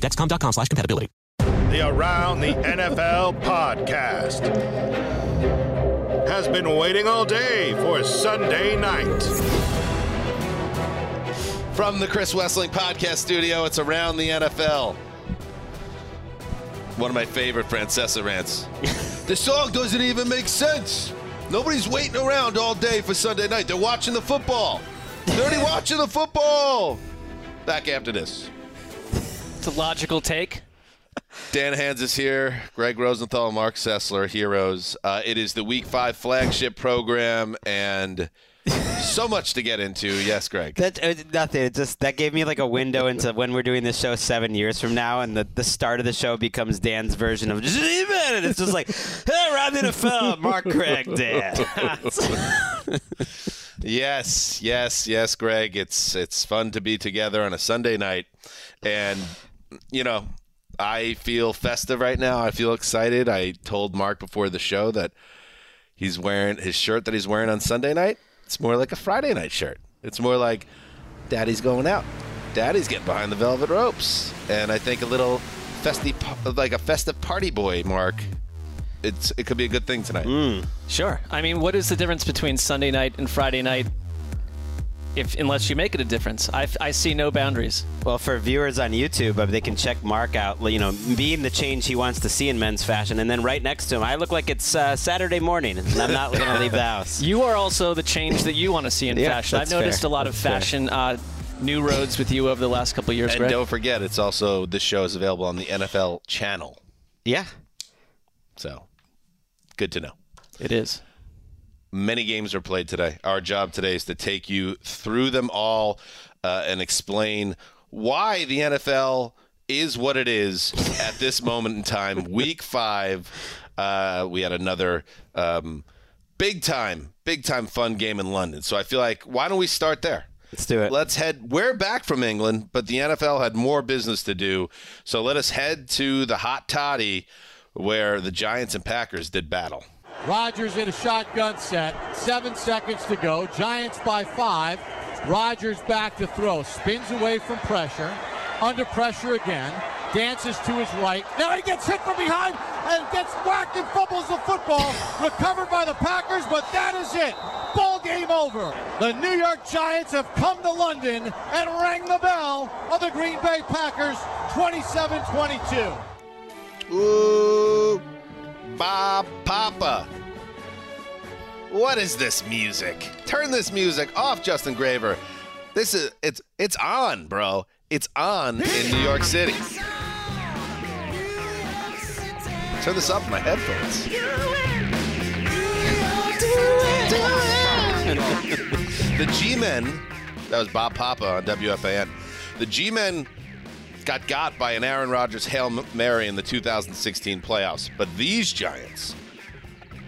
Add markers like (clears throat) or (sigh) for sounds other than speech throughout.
dexcom.com slash compatibility. The Around the NFL podcast has been waiting all day for Sunday night. From the Chris Wesseling podcast studio, it's Around the NFL. One of my favorite Francesa rants. (laughs) the song doesn't even make sense. Nobody's waiting around all day for Sunday night. They're watching the football. They're already (laughs) watching the football. Back after this. It's a logical take. Dan Hanzus is here. Gregg Rosenthal and Marc Sessler, heroes. Uh, it is the Week 5 flagship program, and so much to get into. Yes, Gregg. That uh, nothing. It just that gave me like a window into when we're doing this show seven years from now, and the, the start of the show becomes Dan's version of just and it's just like, (laughs) hey, around the NFL, Marc Craig, Dan. (laughs) yes, yes, yes, Gregg. It's it's fun to be together on a Sunday night, and you know, I feel festive right now. I feel excited. I told Marc before the show that he's wearing his shirt that he's wearing on Sunday night. It's more like a Friday night shirt. It's more like Daddy's going out. Daddy's getting behind the velvet ropes, and I think a little festive, like a festive party boy, Marc. It's it could be a good thing tonight. Mm, sure. I mean, what is the difference between Sunday night and Friday night? If unless you make it a difference, I, I see no boundaries. Well, for viewers on YouTube, uh, they can check Marc out. You know, being the change he wants to see in men's fashion, and then right next to him, I look like it's uh, Saturday morning, and I'm not going to leave the house. (laughs) You are also the change that you want to see in Yeah, fashion. I've noticed fair. a lot of That's fair. fashion. Uh, new roads with you over the last couple of years, And Gregg. don't forget, it's also this show is available on the NFL channel. Yeah. So, good to know. It is. Many games are played today. Our job today is to take you through them all uh, and explain why the NFL is what it is at this moment in time. (laughs) Week five, uh, we had another um, big time, big time fun game in London. So I feel like why don't we start there? Let's do it. Let's head. We're back from England, but the NFL had more business to do. So let us head to the hot toddy where the Giants and Packers did battle. Rodgers in a shotgun set. Seven seconds to go. Giants by five. Rodgers back to throw. Spins away from pressure. Under pressure again. Dances to his right. Now he gets hit from behind and gets whacked and fumbles the football. Recovered by the Packers, but that is it. Ball game over. The New York Giants have come to London and rang the bell of the Green Bay Packers 27 22. Ooh, Bob Papa. What is this music? Turn this music off, Justin Graver. This is it's it's on, bro. It's on in New York City. Turn this up in my headphones. (laughs) the G-Men, that was Bob Papa on WFAN. The G-Men got got by an Aaron Rodgers Hail Mary in the 2016 playoffs. But these Giants,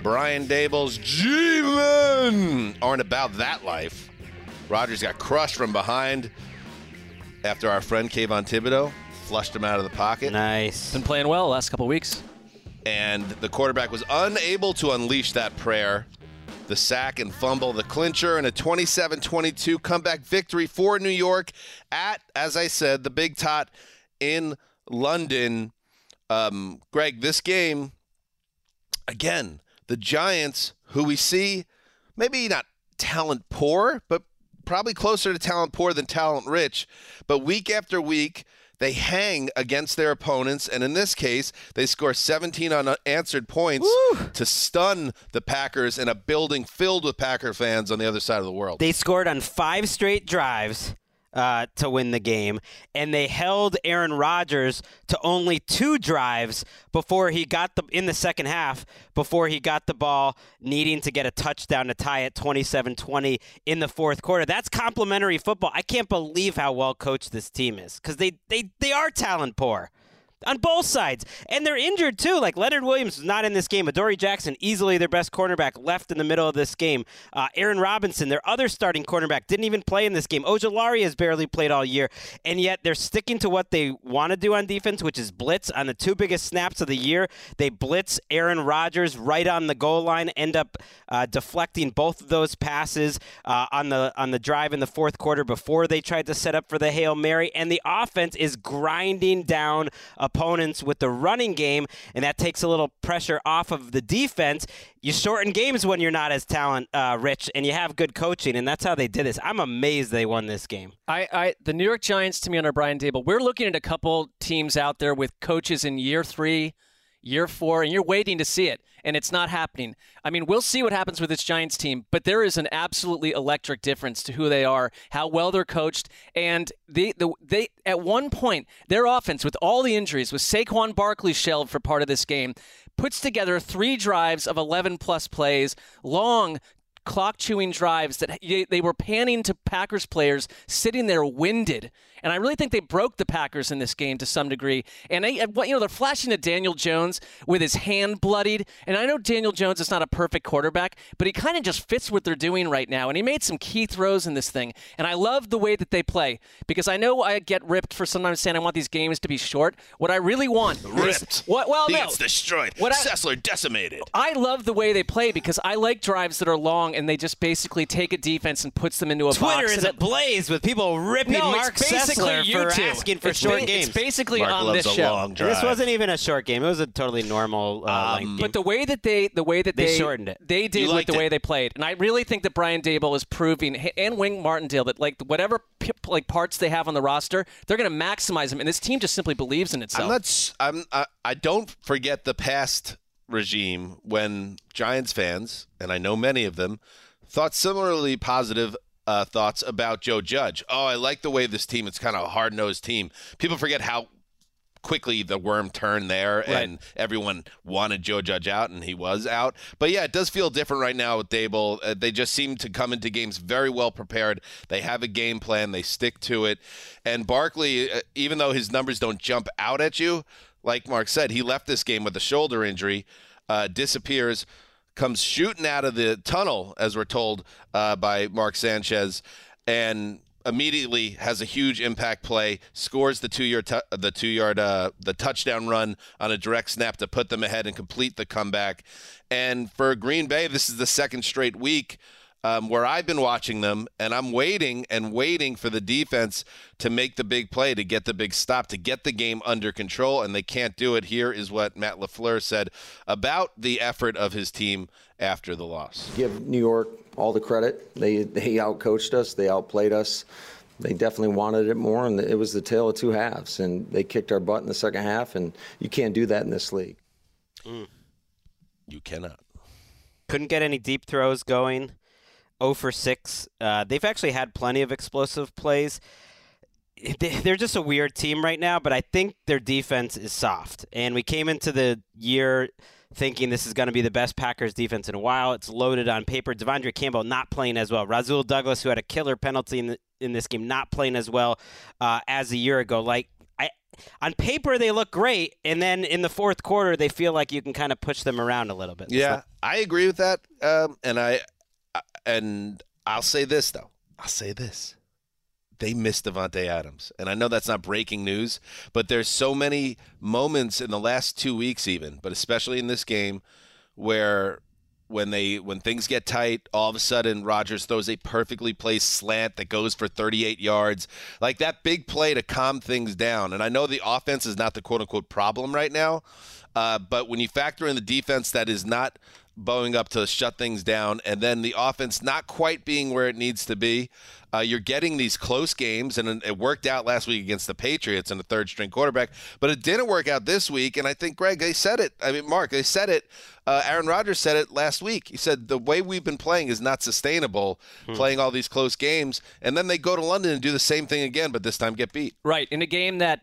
Brian Daboll's G-Men, aren't about that life. Rodgers got crushed from behind after our friend Kayvon Thibodeaux flushed him out of the pocket. Nice. Been playing well the last couple weeks. And the quarterback was unable to unleash that prayer. The sack and fumble, the clincher, and a 27 22 comeback victory for New York at, as I said, the Big Tot in London. Um, Gregg, this game, again, the Giants, who we see maybe not talent poor, but probably closer to talent poor than talent rich. But week after week, they hang against their opponents, and in this case, they score 17 unanswered points Woo! to stun the Packers in a building filled with Packer fans on the other side of the world. They scored on five straight drives uh, to win the game, and they held Aaron Rodgers to only two drives before he got the in the second half before he got the ball, needing to get a touchdown to tie it 27-20 in the fourth quarter. That's complimentary football. I can't believe how well coached this team is because they they they are talent poor on both sides. And they're injured too. Like Leonard Williams is not in this game. Adoree Jackson, easily their best cornerback, left in the middle of this game. Uh, Aaron Robinson, their other starting cornerback, didn't even play in this game. Ojulari has barely played all year. And yet they're sticking to what they want to do on defense, which is blitz. On the two biggest snaps of the year, they blitz Aaron Rodgers right on the goal line, end up uh, deflecting both of those passes uh, on the on the drive in the fourth quarter before they tried to set up for the Hail Mary. And the offense is grinding down a opponents with the running game, and that takes a little pressure off of the defense. You shorten games when you're not as talent uh, rich, and you have good coaching, and that's how they did this. I'm amazed they won this game. I, I the New York Giants to me under Brian Daboll, we're looking at a couple teams out there with coaches in year three year four, and you're waiting to see it, and it's not happening. I mean, we'll see what happens with this Giants team, but there is an absolutely electric difference to who they are, how well they're coached, and they, the, they at one point their offense with all the injuries, with Saquon Barkley shelved for part of this game, puts together three drives of 11 plus plays, long clock chewing drives that they were panning to Packers players sitting there winded and I really think they broke the Packers in this game to some degree. And I, you know, they're flashing to Daniel Jones with his hand bloodied. And I know Daniel Jones is not a perfect quarterback, but he kind of just fits what they're doing right now. And he made some key throws in this thing. And I love the way that they play because I know I get ripped for sometimes saying I want these games to be short. What I really want ripped. Is, what? Well, he no. gets destroyed. What Sessler decimated. I love the way they play because I like drives that are long and they just basically take a defense and puts them into a Twitter box. is ablaze with people ripping no, Marc Sessler basically for YouTube. asking for it's short ba- games. It's basically Marc on this a show. long drive. This wasn't even a short game. It was a totally normal uh, length game. But the way that they, the way that They they, shortened it. they did You with liked the way they played, and I really think that Brian Daboll is proving, and Wink Martindale, that like whatever p- like parts they have on the roster, they're going to maximize them, and this team just simply believes in itself. I'm not. s- I'm. I, I don't forget the past regime when Giants fans, and I know many of them, thought similarly positive uh, thoughts about Joe Judge. Oh, I like the way this team. It's kind of a hard nosed team. People forget how quickly the worm turned there and everyone wanted Joe Judge out and he was out. But yeah, it does feel different right now with Daboll. Uh, they just seem to come into games very well prepared. They have a game plan, they stick to it. And Barkley, uh, even though his numbers don't jump out at you, like Marc said, he left this game with a shoulder injury, uh, disappears, comes shooting out of the tunnel, as we're told uh, by Mark Sanchez, and immediately has a huge impact play, scores the two yard tu- the two yard uh, the touchdown run on a direct snap to put them ahead and complete the comeback. And for Green Bay, this is the second straight week. Um, where I've been watching them, and I'm waiting and waiting for the defense to make the big play, to get the big stop, to get the game under control, and they can't do it. Here is what Matt LaFleur said about the effort of his team after the loss. give New York all the credit. They they outcoached us. They outplayed us. They definitely wanted it more, and it was the tale of two halves. And they kicked our butt in the second half, and you can't do that in this league. You cannot. Couldn't get any deep throws going. 0 for 6. Uh, they've actually had plenty of explosive plays. They- They're just a weird team right now, but I think their defense is soft. And we came into the year thinking this is going to be the best Packers defense in a while. It's loaded on paper. Devondre Campbell not playing as well. Rasul Douglas, who had a killer penalty in, the, in this game, not playing as well uh, as a year ago. Like, I, on paper, they look great. And then in the fourth quarter, they feel like you can kind of push them around a little bit. Yeah, I agree with that. Um, and I- and I'll say this though, I'll say this. They missed Davante Adams. And I know that's not breaking news, but there's so many moments in the last two weeks even, but especially in this game, where when they when things get tight, all of a sudden Rodgers throws a perfectly placed slant that goes for 38 yards. Like that big play to calm things down. And I know the offense is not the quote unquote problem right now, uh, but when you factor in the defense that is not bowing up to shut things down, and then the offense not quite being where it needs to be. Uh, you're getting these close games, and it worked out last week against the Patriots and a third string quarterback, but it didn't work out this week. And I think, Gregg, they said it. I mean, Marc, they said it. Uh, Aaron Rodgers said it last week. He said the way we've been playing is not sustainable, hmm. playing all these close games. And then they go to London and do the same thing again, but this time get beat. Right. In a game that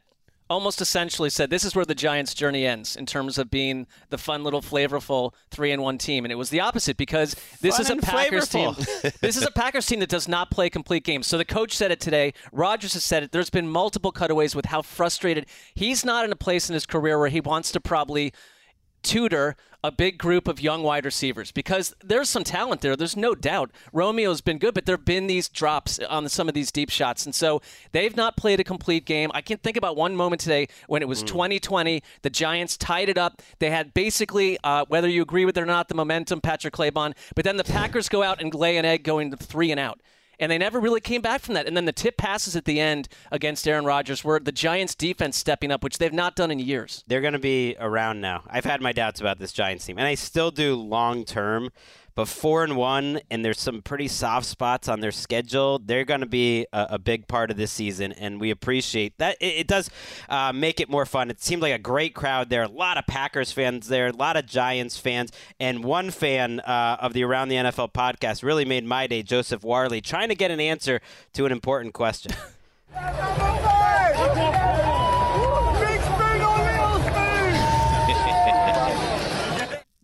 almost essentially said this is where the Giants' journey ends in terms of being the fun little flavorful three and one team, and it was the opposite because this fun is a Packers flavorful. team. (laughs) this is a Packers team that does not play complete games. So the coach said it today. Rodgers has said it. There's been multiple cutaways with how frustrated he's not in a place in his career where he wants to probably tutor a big group of young wide receivers because there's some talent there. There's no doubt. Romeo's been good, but there have been these drops on some of these deep shots. And so they've not played a complete game. I can think about one moment today when it was mm. 2020. The Giants tied it up. They had basically, uh, whether you agree with it or not, the momentum, Patrick Claybon. But then the Packers go out and lay an egg going to three and out and they never really came back from that. And then the tip passes at the end against Aaron Rodgers were the Giants' defense stepping up, which they've not done in years. They're going to be around now. I've had my doubts about this Giants team, and I still do long term. But four and one, and there's some pretty soft spots on their schedule. They're going to be a, a, big part of this season, and we appreciate that. It, it does uh, make it more fun. It seemed like a great crowd there. A lot of Packers fans there, a lot of Giants fans, and one fan uh, of the Around the NFL podcast really made my day. Joseph Warley trying to get an answer to an important question. (laughs)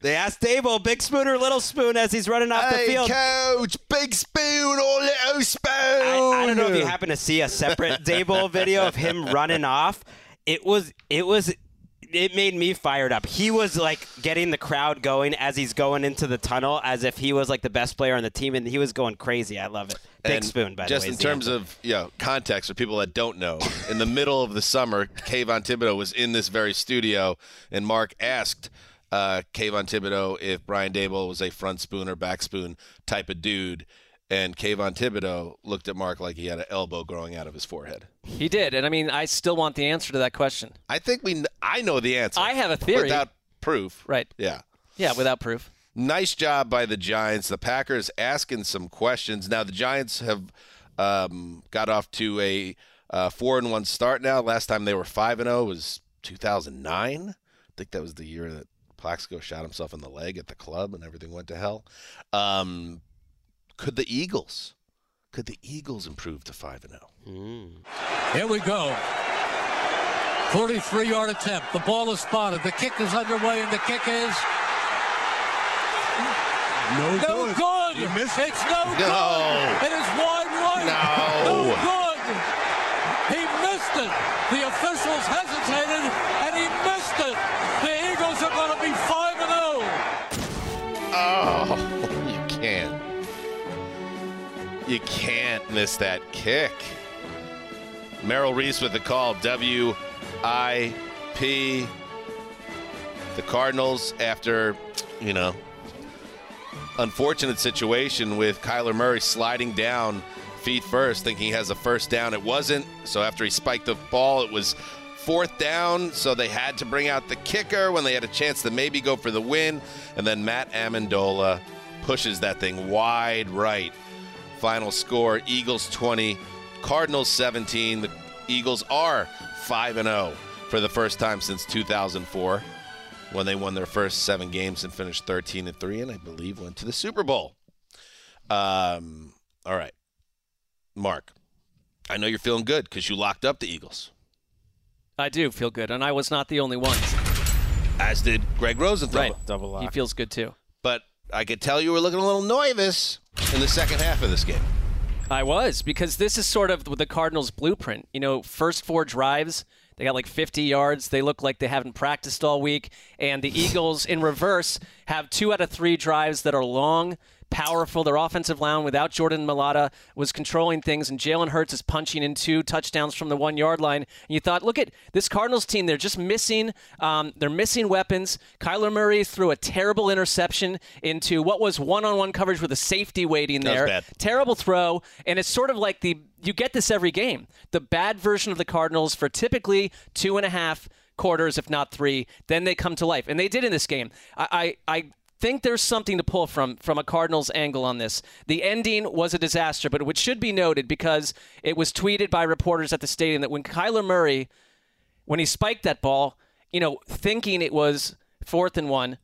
They asked Daboll, big spoon or little spoon, as he's running off hey, the field. coach, big spoon or little spoon? I, I don't know if you happen to see a separate Daboll video of him (laughs) running off. It was, it was, it made me fired up. He was like getting the crowd going as he's going into the tunnel, as if he was like the best player on the team, and he was going crazy. I love it. Big and spoon, by just the way. Just in terms of you know, context for people that don't know, in the middle of the summer, Kayvon Thibodeaux was in this very studio, and Marc asked uh, Kayvon Thibodeaux if Brian Daboll was a front spoon or back spoon type of dude. And Kayvon Thibodeaux looked at Marc like he had an elbow growing out of his forehead. He did, and I mean, I still want the answer to that question. I think we, I know the answer. I have a theory without proof. Right. Yeah. Yeah, without proof. Nice job by the Giants. The Packers asking some questions. Now the Giants have um, got off to a uh, four and one start now. Last time they were five and zero oh was 2009. I think that was the year that Plaxico shot himself in the leg at the club and everything went to hell. Um, could the Eagles? Could the Eagles improve to five and zero? Oh? Mm. Here we go. 43-yard attempt. The ball is spotted. The kick is underway, and the kick is no, no good. good. You missed It's no, no. good. It is wide right. No. No good. He missed it. The officials hesitated, You can't miss that kick. Merrill Reese with the call. W I P. The Cardinals, after, you know, unfortunate situation with Kyler Murray sliding down feet first, thinking he has a first down. It wasn't. So after he spiked the ball, it was fourth down, so they had to bring out the kicker when they had a chance to maybe go for the win. And then Matt Ammendola pushes that thing wide right. Final score Eagles 20, Cardinals 17. The Eagles are 5 0 for the first time since 2004 when they won their first seven games and finished 13 and 3, and I believe went to the Super Bowl. Um, all right. Marc, I know you're feeling good because you locked up the Eagles. I do feel good, and I was not the only one. As did Gregg Rosenthal. Right, double lock. He feels good too. I could tell you were looking a little nervous in the second half of this game. I was because this is sort of the Cardinals' blueprint. You know, first four drives, they got like 50 yards. They look like they haven't practiced all week. And the Eagles, in reverse, have two out of three drives that are long powerful. Their offensive line without Jordan Mailata was controlling things, and Jalen Hurts is punching in two touchdowns from the one yard line. And you thought, look at this Cardinals team. They're just missing. Um, they're missing weapons. Kyler Murray threw a terrible interception into what was one on one coverage with a safety waiting there. bad. Terrible throw, and it's sort of like the you get this every game. The bad version of the Cardinals for typically two and a half quarters, if not three, then they come to life, and they did in this game. I I. I think there's something to pull from from a Cardinals angle on this. The ending was a disaster, but it should be noted because it was tweeted by reporters at the stadium that when Kyler Murray when he spiked that ball, you know, thinking it was fourth and one,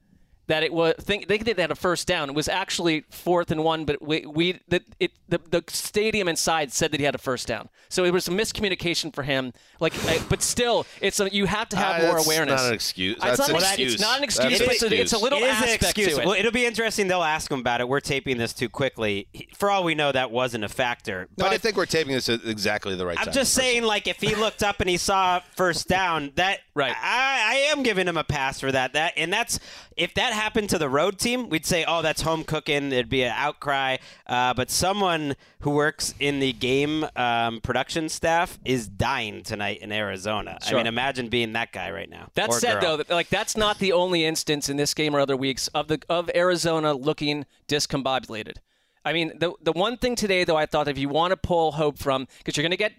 that it was think they they had a first down. It was actually fourth and one, but we we the it the, the stadium inside said that he had a first down. So it was a miscommunication for him. Like, I, but still, it's a, you have to have Ah, more that's awareness. not an excuse. It's That's not an an excuse. It's not an That's excuse, an but it's a, it's a excuse. little it is an aspect excuse. to it. Well, it'll be interesting. They'll ask him about it. We're taping this too quickly. For all we know, that wasn't a factor. No, But I if- think we're taping this at exactly the right time. I'm just saying, like, if he looked up and he saw first down, that (laughs) Right. I, I am giving him a pass for that. That and that's if that happened to the road team, we'd say, oh, that's home cooking. There'd be an outcry. Uh, but someone who works in the game um, production staff is dying tonight in Arizona. I mean, imagine being that guy right now. That said, girl. though, that, like that's not the only instance in this game or other weeks of the of Arizona looking discombobulated. I mean, the the one thing today, though, I thought if you want to pull hope from, because you're going to get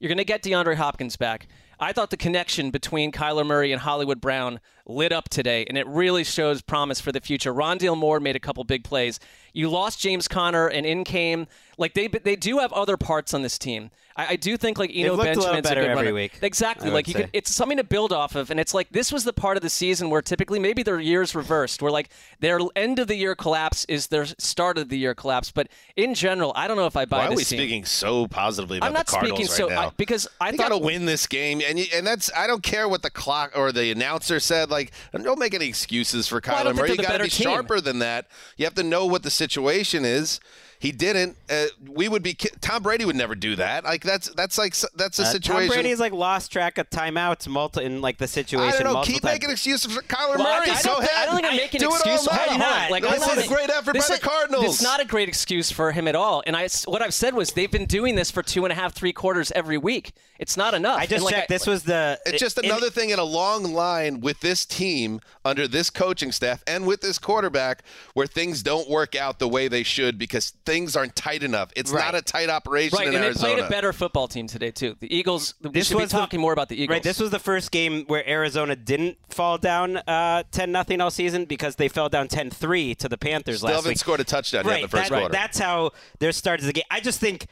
you're going to get DeAndre Hopkins back. I thought the connection between Kyler Murray and Hollywood Brown lit up today, and it really shows promise for the future. Rondale Moore made a couple big plays. You lost James Conner, and in came like they they do have other parts on this team. I, I do think like Eno looked a little Benjamin's good every runner. week, Exactly, like you could it's something to build off of and it's like this was the part of the season where typically maybe their years reversed where like their end of the year collapse is their start of the year collapse but in general i don't know if i buy Why are we team. speaking so positively about I'm not the Cardinals speaking right so- now? I- because I got to win this game, and you, and that's I don't care what the clock or the announcer said. Like, don't make any excuses for Well, Kyler don't Murray. You got to be team. sharper than that. You have to know what the situation is. He didn't. Uh, we would be. ki- Tom Brady would never do that. Like that's that's like that's a Uh, situation. Tom Brady's like lost track of timeouts multi in like the situation. I don't know. Keep times. making excuses for Kyler Well, Murray. I, Go don't, thi- ahead. I don't think I'm making Do it all excuses. night. Hold on, not? Like, This This is a great effort this by the Cardinals. It's not a great excuse for him at all. And I, s- what I've said was they've been doing this for two and a half, three quarters every week. It's not enough. I just like, checked. I- This was the. It's just in- another thing in a long line with this team under this coaching staff and with this quarterback where things don't work out the way they should because things aren't tight enough. It's Right. not a tight operation Right, in and Arizona. they played a better football team today too. The Eagles. We This should be was the- talking more about the Eagles. Right. This was the first game where Arizona didn't fall down uh, ten nothing all season because they fell down 10-3 to the Panthers Still last haven't week. scored a touchdown yet right. in the first that- quarter. That's how their start to the game. I just think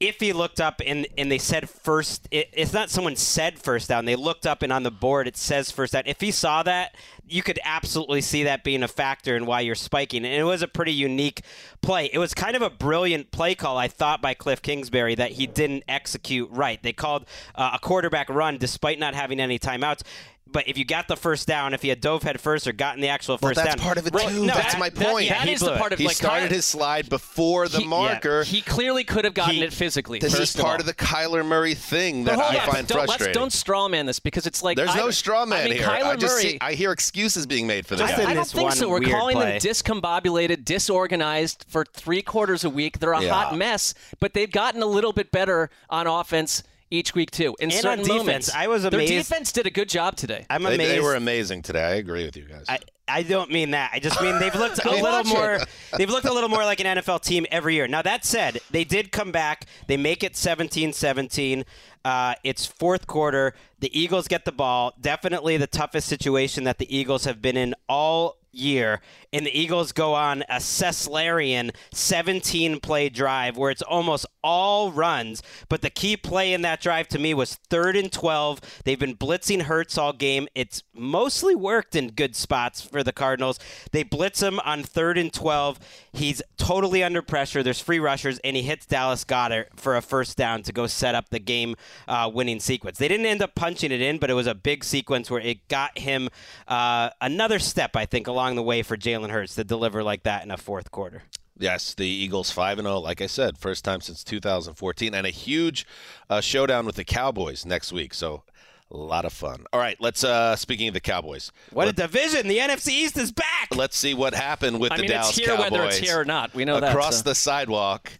if he looked up and, and they said first, it, it's not someone said first down. They looked up and on the board it says first down. If he saw that, you could absolutely see that being a factor in why you're spiking. And it was a pretty unique play. It was kind of a brilliant play call, I thought, by Cliff Kingsbury that he didn't execute right. They called uh, a quarterback run despite not having any timeouts. But if you got the first down, if he had dove head first or gotten the actual well, first that's down, part of it Right, too. no, that's that- my that- point. yeah, That he is the part of he like started Ky- his slide before the He- yeah, marker. He clearly could have gotten He- it physically. this is part all. of the Kyler Murray thing that I on, find don't, let's- frustrating. Don't straw man this because it's like There's I- no straw man I mean, here. Kyler I just Murray, see, I hear excuses being made for this. Just guy. I don't think one so. We're calling play. them discombobulated, disorganized for three quarters a week. They're a Yeah. hot mess, but they've gotten a little bit better on offense each week too. In And on certain defense, moments, I was amazed. Their defense did a good job today. I'm amazed. they were amazing today. I agree with you guys. I, I don't mean that. I just mean they've looked (laughs) a little watch it. more. They've looked a little more like an NFL team every year. Now that said, they did come back. They make it 17-17. Uh, it's fourth quarter. The Eagles get the ball. Definitely the toughest situation that the Eagles have been in all year. And the Eagles go on a Sesslerian 17 play drive where it's almost all runs. But the key play in that drive to me was third and 12. They've been blitzing Hurts all game. It's mostly worked in good spots for the Cardinals. They blitz him on third and 12. He's totally under pressure. There's free rushers, and he hits Dallas Goedert for a first down to go set up the game uh, winning sequence. They didn't end up punching it in, but it was a big sequence where it got him uh, another step, I think, along the way for Jalen Hurts to deliver like that in a fourth quarter. Yes, the Eagles 5 and 0, like I said, first time since 2014 and a huge uh, showdown with the Cowboys next week. So A lot of fun. All right, let's. uh Speaking of the Cowboys, What let, a division! The NFC East is back. let's see what happened with I the mean, Dallas it's here Cowboys whether it's here or not. We know that, across so. the sidewalk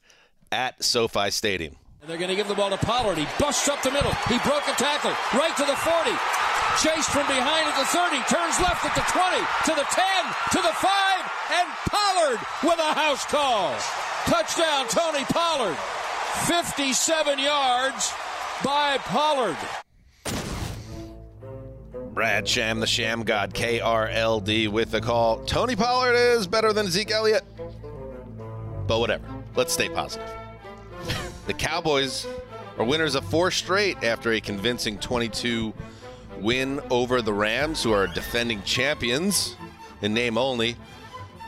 at SoFi Stadium. And they're going to give the ball to Pollard. He busts up the middle. He broke a tackle right to the 40. Chased from behind at the 30. Turns left at the 20. To the 10. To the 5. And Pollard with a house call. Touchdown, Tony Pollard. 57 yards by Pollard. Brad Sham, the Sham God, KRLD with the call. Tony Pollard is better than Zeke Elliott. But whatever. Let's stay positive. (laughs) the Cowboys are winners of four straight after a convincing 22 win over the Rams, who are defending champions in name only.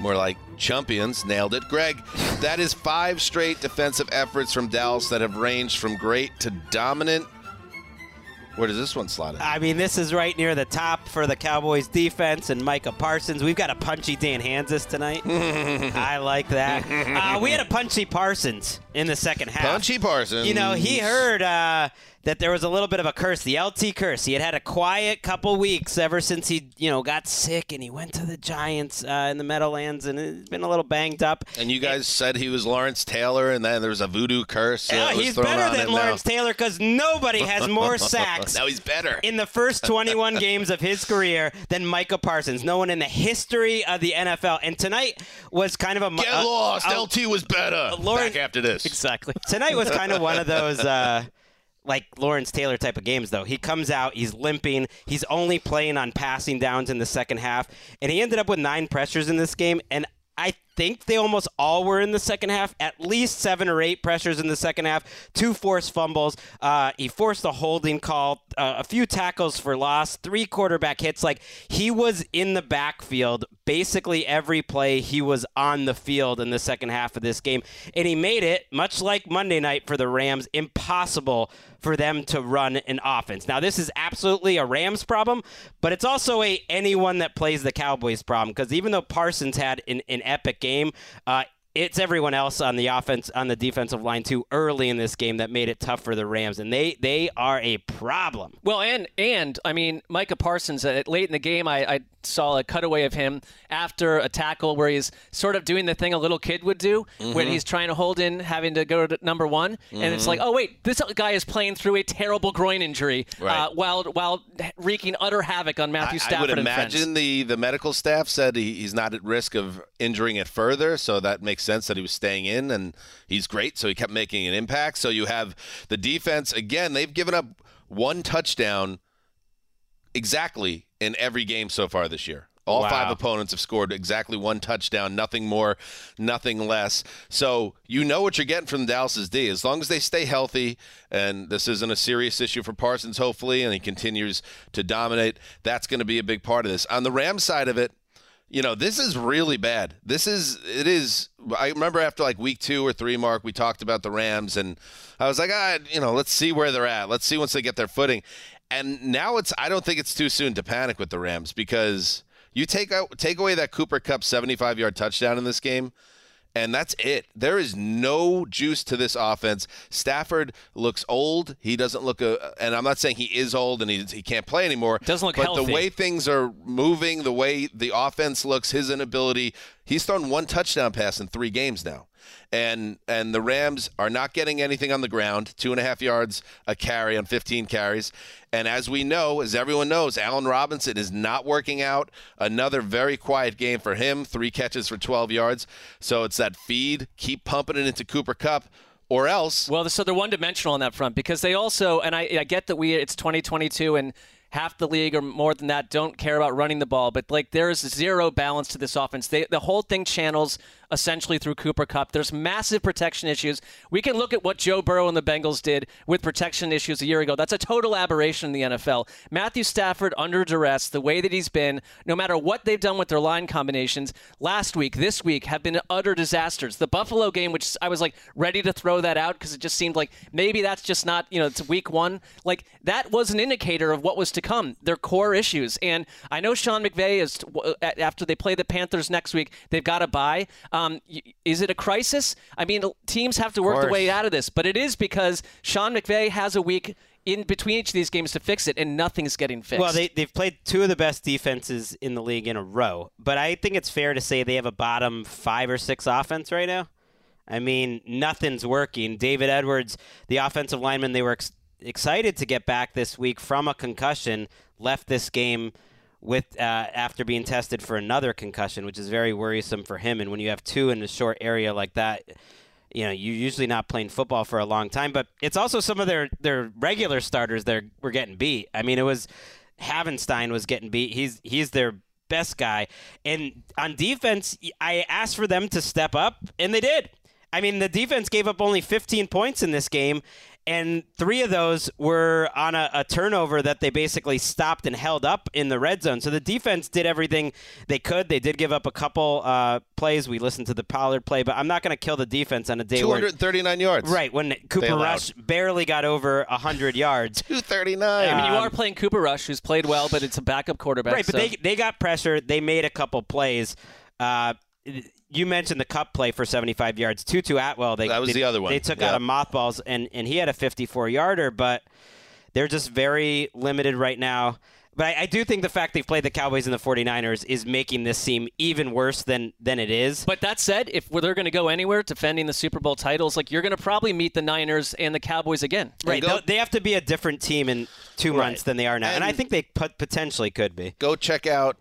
More like champions. Nailed it. Gregg, that is five straight defensive efforts from Dallas that have ranged from great to dominant. Where does this one slot in? I mean, this is right near the top for the Cowboys defense and Micah Parsons. We've got a punchy Dan Hanzus tonight. (laughs) I like that. Uh, we had a punchy Parsons in the second half. Punchy Parsons. You know, he heard uh, that there was a little bit of a curse, the LT curse. He had had a quiet couple weeks ever since he, you know, got sick and he went to the Giants uh, in the Meadowlands and it's been a little banged up. And you guys said he was Lawrence Taylor, and then there was a voodoo curse. Yeah, he's thrown better on than Lawrence now. Taylor because nobody has more (laughs) sacks. now he's better. in the first 21 (laughs) games of his career than Micah Parsons. No one in the history of the NFL. And tonight was kind of a Get a- lost. a- LT was better. Lawrence- Back after this. Exactly. tonight was kind of one of those. Like Lawrence Taylor type of games, though. He comes out, he's limping, he's only playing on passing downs in the second half, and he ended up with nine pressures in this game. And I think they almost all were in the second half, at least seven or eight pressures in the second half, two forced fumbles. Uh, he forced a holding call, uh, a few tackles for loss, three quarterback hits. Like he was in the backfield basically every play he was on the field in the second half of this game. And he made it, much like Monday night for the Rams, impossible for them to run an offense. Now, this is absolutely a Rams problem, but it's also a anyone that plays the Cowboys problem because even though Parsons had an, an epic game, uh, it's everyone else on the offense on the defensive line too early in this game that made it tough for the Rams, and they they are a problem. Well, and and I mean, Micah Parsons. Uh, late in the game, I, I saw a cutaway of him after a tackle where he's sort of doing the thing a little kid would do when he's trying to hold in, having to go to number one, and it's like, oh wait, this guy is playing through a terrible groin injury Right. uh, while while wreaking utter havoc on Matthew I, I Stafford would and friends. imagine the, the medical staff said he, he's not at risk of injuring it further, so that makes sense that he was staying in, and he's great, so he kept making an impact. So you have the defense again; they've given up one touchdown exactly in every game so far this year. All Wow. five opponents have scored exactly one touchdown, nothing more, nothing less. So you know what you're getting from Dallas's D. As long as they stay healthy, and this isn't a serious issue for Parsons, hopefully, and he continues to dominate, that's going to be a big part of this. On the Rams side of it, you know, this is really bad. This is, it is. I remember after like week two or three, Marc, we talked about the Rams, and I was like, ah, you know, let's see where they're at. Let's see once they get their footing. And now it's, I don't think it's too soon to panic with the Rams because you take out, take away that Cooper Kupp 75 yard touchdown in this game. And that's it. There is no juice to this offense. Stafford looks old. He doesn't look, a, and I'm not saying he is old and he, he can't play anymore. Doesn't look but healthy. the way things are moving, the way the offense looks, his inability. He's thrown one touchdown pass in three games now, and and the Rams are not getting anything on the ground. Two and a half yards a carry on 15 carries, and as we know, as everyone knows, Allen Robinson is not working out. Another very quiet game for him. Three catches for 12 yards. So it's that feed. Keep pumping it into Cooper Kupp. Or else, Well, so they're one dimensional on that front because they also, and I, I get that we it's 2022 and half the league or more than that don't care about running the ball, but like there is zero balance to this offense. They, the whole thing channels essentially through Cooper Kupp. There's massive protection issues. We can look at what Joe Burrow and the Bengals did with protection issues a year ago. That's a total aberration in the NFL. Matthew Stafford under duress, the way that he's been, no matter what they've done with their line combinations, last week, this week, have been utter disasters. The Buffalo game, which I was like ready to throw that out because it just seemed like maybe that's just not, you know, it's week one. Like that was an indicator of what was to come, their core issues. And I know Sean McVay is, after they play the Panthers next week, they've got to buy. Um, Um, y- is it a crisis? I mean, teams have to work their way out of this, but it is because Sean McVay has a week in between each of these games to fix it, and nothing's getting fixed. Well, they, they've played two of the best defenses in the league in a row, but I think it's fair to say they have a bottom five or six offense right now. I mean, nothing's working. David Edwards, the offensive lineman, they were ex- excited to get back this week from a concussion, left this game with uh, after being tested for another concussion, which is very worrisome for him. And when you have two in a short area like that, you know, you're usually not playing football for a long time. But it's also some of their their regular starters that were getting beat. I mean, it was Havenstein was getting beat. He's he's their best guy. And on defense, I asked for them to step up, and they did. I mean, the defense gave up only 15 points in this game, and three of those were on a, a, turnover that they basically stopped and held up in the red zone. So the defense did everything they could. They did give up a couple uh, plays. We listened to the Pollard play, but I'm not going to kill the defense on a day 239 where, yards. Right when Cooper Rush barely got over 100 yards. (laughs) 239. I mean, you are playing Cooper Rush, who's played well, but it's a backup quarterback. Right, but so. they they got pressure. They made a couple plays. Uh, you mentioned the Kupp play for 75 yards. Tutu Atwell, they, that was they, the other one. They took yep. out of mothballs, and, and he had a 54 yarder, but they're just very limited right now. But I, I, do think the fact they've played the Cowboys and the 49ers is making this seem even worse than, than it is. But that said, if they're going to go anywhere defending the Super Bowl titles, like you're going to probably meet the Niners and the Cowboys again. Right. Go, they have to be a different team in two right. months than they are now. And, and I think they potentially could be. Go check out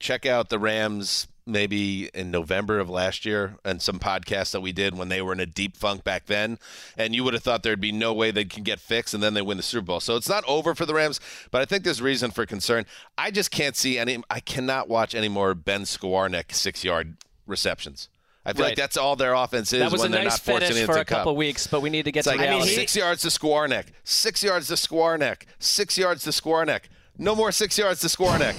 check out the Rams maybe in November of last year and some podcasts that we did when they were in a deep funk back then. And you would have thought there'd be no way they can get fixed and then they win the Super Bowl. So it's not over for the Rams, but I think there's reason for concern. I just can't see any, I cannot watch any more Ben Skowronek six yard receptions. I feel right. like that's all their offense is that was when a they're nice not finish for a couple weeks, but we need to get it's to like, reality. six yards to Skowronek, six yards to Skowronek, six yards to Skowronek. No more six yards to Skowronek.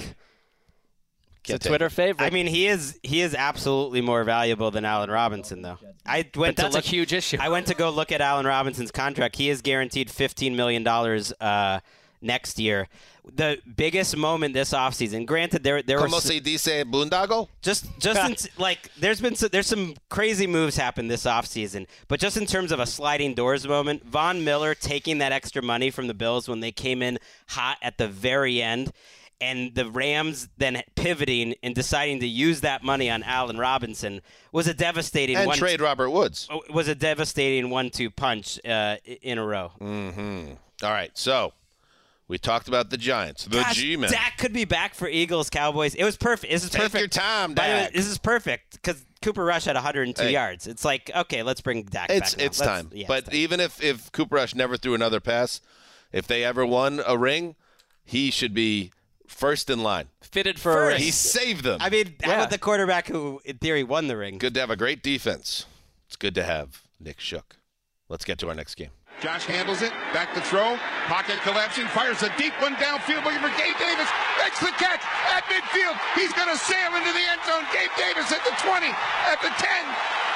It's a Twitter favorite. I mean, he is he is absolutely more valuable than Allen Robinson, though. I went but to that's look, a huge issue. I went to go look at Allen Robinson's contract. He is guaranteed fifteen million dollars uh, next year. The biggest moment this offseason. Granted, there there Como were se dice bundago? just just in, (laughs) like there's been some, there's some crazy moves happen this offseason, but just in terms of a sliding doors moment, Von Miller taking that extra money from the Bills when they came in hot at the very end and the Rams then pivoting and deciding to use that money on Allen Robinson was a devastating and one trade Robert Woods was a devastating one-two punch uh, in a row. Mm-hmm. All right, so we talked about the Giants, the Gosh, G-men. Dak could be back for Eagles Cowboys. It was perfect. This is Take perfect. your time, By the way, Dak. this is perfect because Cooper Rush had 102 Hey. yards. It's like okay, let's bring Dak It's back. it's Let's- time. yeah, but it's time. even if if Cooper Rush never threw another pass, if they ever won a ring, he should be first in line. Fitted for a ring. He saved them. I mean, how Yeah. about the quarterback who, in theory, won the ring? good to have a great defense. It's good to have Nick Shook. Let's get to our next game. Josh handles it, back to throw, pocket collapsing, fires a deep one downfield looking for Gabe Davis, makes the catch at midfield. He's going to sail into the end zone. Gabe Davis at the 20, at the 10,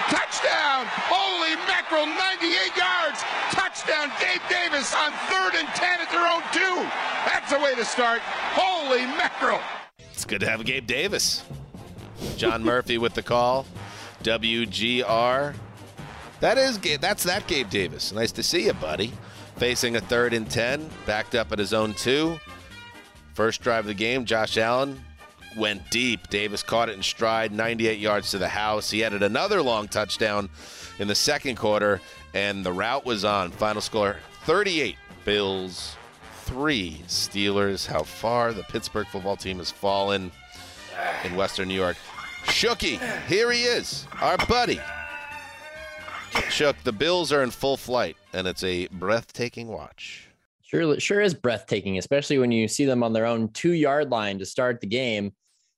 touchdown. Holy mackerel, 98 yards, touchdown. Gabe Davis on third and 10 at their own two. That's the way to start. Holy mackerel. It's good to have Gabe Davis. John Murphy with the call. WGR. That is that's that Gabe Davis. Nice to see you, buddy. Facing a third and ten, backed up at his own two. First drive of the game, Josh Allen went deep. Davis caught it in stride, 98 yards to the house. He added another long touchdown in the second quarter, and the route was on. Final score 38 Bills, 3 Steelers. How far the Pittsburgh football team has fallen in Western New York. Shooky, here he is, our buddy. Shook, the Bills are in full flight, and it's a breathtaking watch. Sure, sure is breathtaking, especially when you see them on their own two yard line to start the game.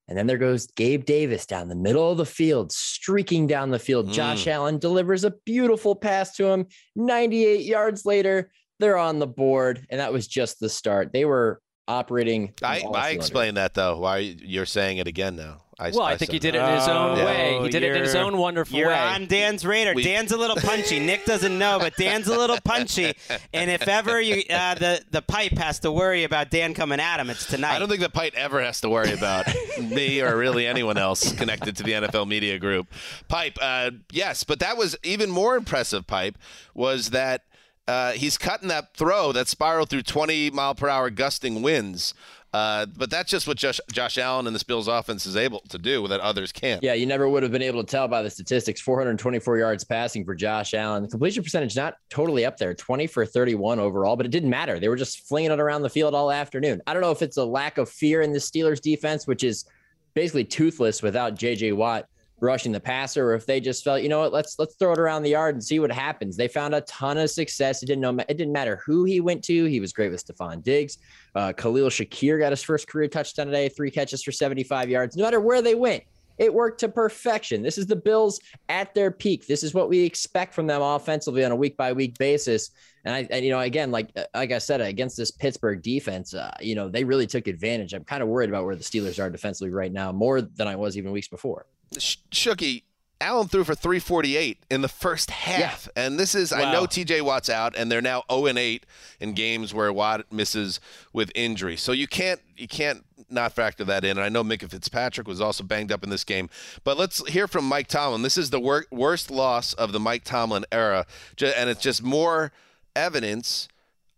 And then there goes Gabe Davis down the middle of the field, streaking down the field. Mm. Josh Allen delivers a beautiful pass to him. 98 yards later, they're on the board. And that was just the start. They were operating. I, I explained that though. Why you're saying it again now? I, well, I, think he did it in his own Oh, way. He did it in his own wonderful You're way. on Dan's radar. We- Dan's a little punchy. Nick doesn't know, but Dan's a little punchy. And if ever you uh, the the pipe has to worry about Dan coming at him, it's tonight. I don't think the Pipe ever has to worry about me or really anyone else connected to the NFL media group. Pipe, uh, yes, but that was even more impressive. Pipe was that uh, he's cutting that throw that spiraled through 20 mile per hour gusting winds. Uh, but that's just what Josh, Josh Allen and this Bills offense is able to do that others can't. Yeah, you never would have been able to tell by the statistics. 424 yards passing for Josh Allen. The completion percentage not totally up there, 20 for 31 overall, but it didn't matter. They were just flinging it around the field all afternoon. I don't know if it's a lack of fear in the Steelers defense, which is basically toothless without JJ Watt rushing the passer, or if they just felt, you know what, let's let's throw it around the yard and see what happens. They found a ton of success. It didn't know it didn't matter who he went to. He was great with Stefon Diggs. Uh, Khalil Shakir got his first career touchdown today, three catches for 75 yards. No matter where they went, it worked to perfection. This is the Bills at their peak. This is what we expect from them offensively on a week by week basis. And I, and, you know, again, like like I said, against this Pittsburgh defense, uh, you know, they really took advantage. I'm kind of worried about where the Steelers are defensively right now, more than I was even weeks before. Shooky, Allen threw for 348 in the first half. Yeah. And this is, wow. I know TJ Watt's out, and they're now 0 and 8 in games where Watt misses with injury. So you can't you can't not factor that in. And I know Minkah Fitzpatrick was also banged up in this game. But let's hear from Mike Tomlin. This is the wor- worst loss of the Mike Tomlin era, and it's just more evidence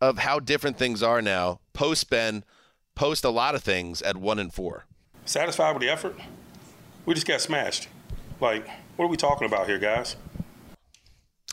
of how different things are now. Post Ben, post a lot of things at one and four. Satisfied with the effort? We just got smashed. Like, what are we talking about here, guys?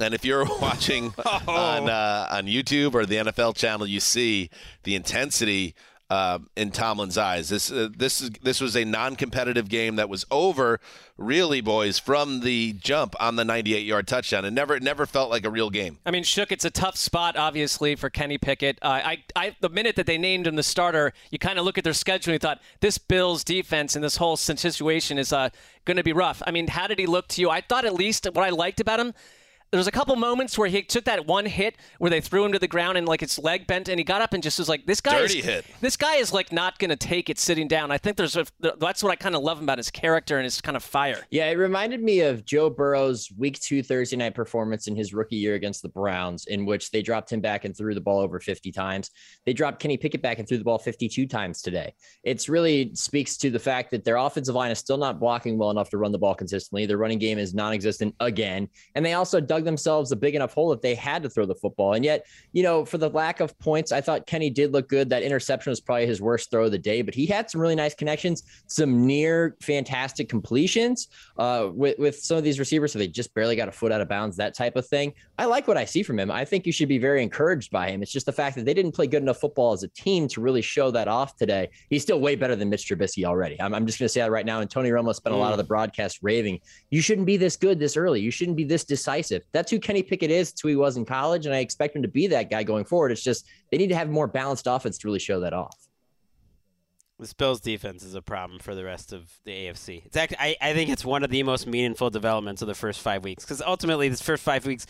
And if you're (laughs) watching oh. on uh, on YouTube or the NFL channel, you see the intensity uh, in Tomlin's eyes. This uh, this is this was a non-competitive game that was over, really, boys, from the jump on the 98-yard touchdown. It never it never felt like a real game. I mean, shook. It's a tough spot, obviously, for Kenny Pickett. Uh, I, I, the minute that they named him the starter, you kind of look at their schedule and you thought this Bills defense and this whole situation is uh, going to be rough. I mean, how did he look to you? I thought at least what I liked about him there was a couple moments where he took that one hit where they threw him to the ground and like his leg bent and he got up and just was like this guy Dirty is hit. this guy is like not going to take it sitting down. I think there's a, that's what I kind of love about his character and his kind of fire. Yeah, it reminded me of Joe Burrow's week 2 Thursday night performance in his rookie year against the Browns in which they dropped him back and threw the ball over 50 times. They dropped Kenny Pickett back and threw the ball 52 times today. It's really speaks to the fact that their offensive line is still not blocking well enough to run the ball consistently. Their running game is non-existent again, and they also dug themselves a big enough hole that they had to throw the football. And yet, you know, for the lack of points, I thought Kenny did look good. That interception was probably his worst throw of the day, but he had some really nice connections, some near fantastic completions uh, with, with some of these receivers. So they just barely got a foot out of bounds, that type of thing. I like what I see from him. I think you should be very encouraged by him. It's just the fact that they didn't play good enough football as a team to really show that off today. He's still way better than Mitch Trubisky already. I'm, I'm just going to say that right now. And Tony Romo spent a lot of the broadcast raving. You shouldn't be this good this early. You shouldn't be this decisive. That's who Kenny Pickett is. It's who he was in college, and I expect him to be that guy going forward. It's just they need to have more balanced offense to really show that off. This Bills defense is a problem for the rest of the AFC. It's actually, I, I think it's one of the most meaningful developments of the first five weeks because ultimately, this first five weeks,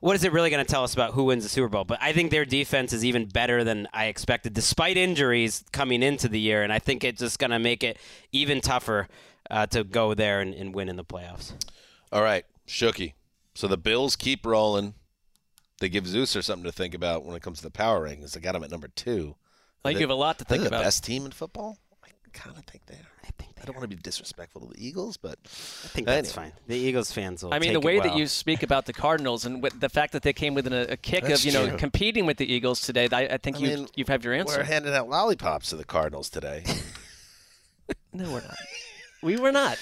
what is it really going to tell us about who wins the Super Bowl? But I think their defense is even better than I expected, despite injuries coming into the year, and I think it's just going to make it even tougher uh, to go there and, and win in the playoffs. All right, Shooky. So the Bills keep rolling they give Zeus or something to think about when it comes to the power rankings. They got them at number two. Like you have a lot to think about. The best team in football. I kind of think they are. I think I don't want to be disrespectful to the Eagles, but I think that's anyway. fine. The Eagles fans will. I mean, the way well. that you speak about the Cardinals and the fact that they came within a, a kick that's of you know competing with the Eagles today, I, I think I you mean, you've had your answer. We're handing out lollipops to the Cardinals today. (laughs) no, we're not. We were not.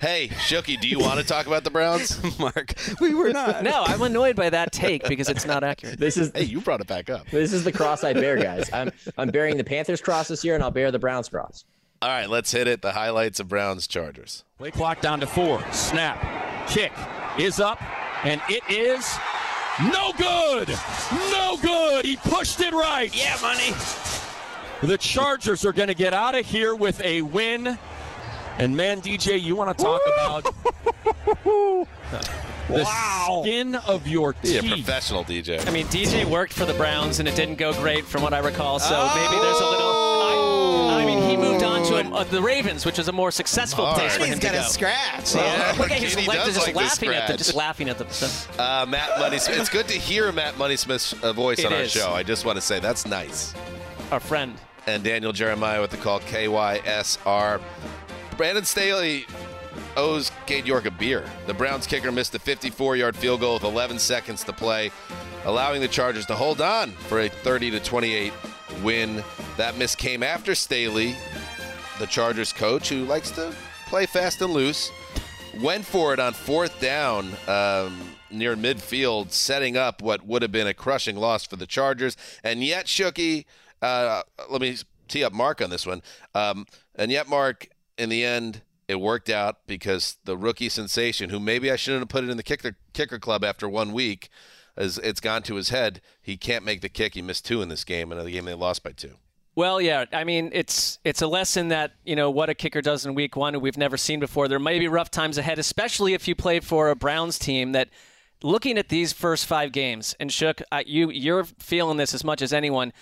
Hey, Shooky, do you want to talk about the Browns? (laughs) Marc, we were not. no, I'm annoyed by that take because it's not accurate. This is hey, you brought it back up. This is the cross I bear, guys. I'm I'm bearing the Panthers cross this year, and I'll bear the Browns cross. All right, let's hit it. The highlights of Browns Chargers. Play clock down to four. Snap. Kick is up, and it is no good. No good. He pushed it right. Yeah, money. The Chargers are going to get out of here with a win. And man, DJ, you want to talk about (laughs) the wow. skin of your Be a teeth. professional DJ. I mean, DJ worked for the Browns and it didn't go great from what I recall. So maybe there's a little. I, I mean, he moved on to a, uh, the Ravens, which is a more successful All place right. for him He's to got go. a scratch. Yeah, look at his He leg, just like laughing at them, just laughing at them. Uh, Matt Money Smith. It's good to hear Matt Money Smith's uh, voice It on our is. show. I just want to say that's nice. Our friend. And Daniel Jeremiah with the call KYSR. Brandon Staley owes Cade York a beer. The Browns kicker missed a 54 yard field goal with 11 seconds to play. allowing the Chargers to hold on for a 30 to 28 win. That miss came after Staley, the Chargers coach, who likes to play fast and loose, went for it on fourth down um, near midfield, setting up what would have been a crushing loss for the Chargers. And yet, Shooky, uh, let me tee up Marc on this one. Um, and yet, Marc, in the end, it worked out because the rookie sensation, who maybe I shouldn't have put it in the kicker kicker club after one week, as it's gone to his head. He can't make the kick. He missed two in this game, and the game they lost by two. Well, yeah. I mean, it's it's a lesson that you know what a kicker does in week one, we've never seen before. There may be rough times ahead, especially if you play for a Browns team that. Looking at these first five games, and Shook, you you're feeling this as much as anyone.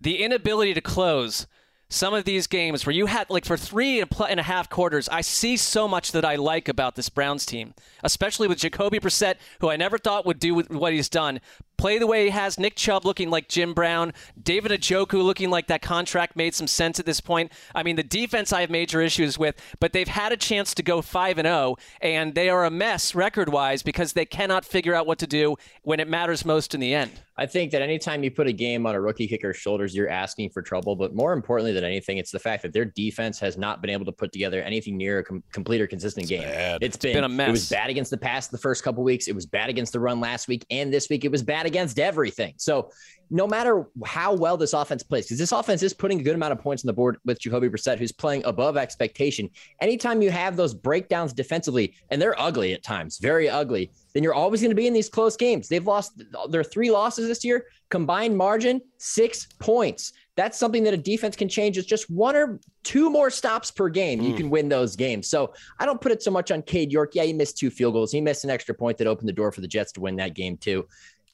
The inability to close some of these games where you had like for three and a half quarters, I see so much that I like about this Browns team, especially with Jacoby Brissett, who I never thought would do what he's done. Play the way he has, Nick Chubb looking like Jim Brown, David Njoku looking like that contract made some sense at this point. I mean, the defense I have major issues with, but they've had a chance to go 5 and 0, and they are a mess record wise because they cannot figure out what to do when it matters most in the end. I think that anytime you put a game on a rookie kicker's shoulders, you're asking for trouble. But more importantly than anything, it's the fact that their defense has not been able to put together anything near a com- complete or consistent it's game. Bad. It's, it's been, been a mess. It was bad against the pass the first couple weeks. It was bad against the run last week, and this week it was bad against everything. So no matter how well this offense plays, because this offense is putting a good amount of points on the board with Jacoby Brissett, who's playing above expectation. Anytime you have those breakdowns defensively, and they're ugly at times, very ugly, then you're always going to be in these close games. They've lost their three losses this year, combined margin six points. That's something that a defense can change. Is just one or two more stops per game. Mm. You can win those games. So I don't put it so much on Cade York. Yeah, he missed two field goals. He missed an extra point that opened the door for the Jets to win that game too.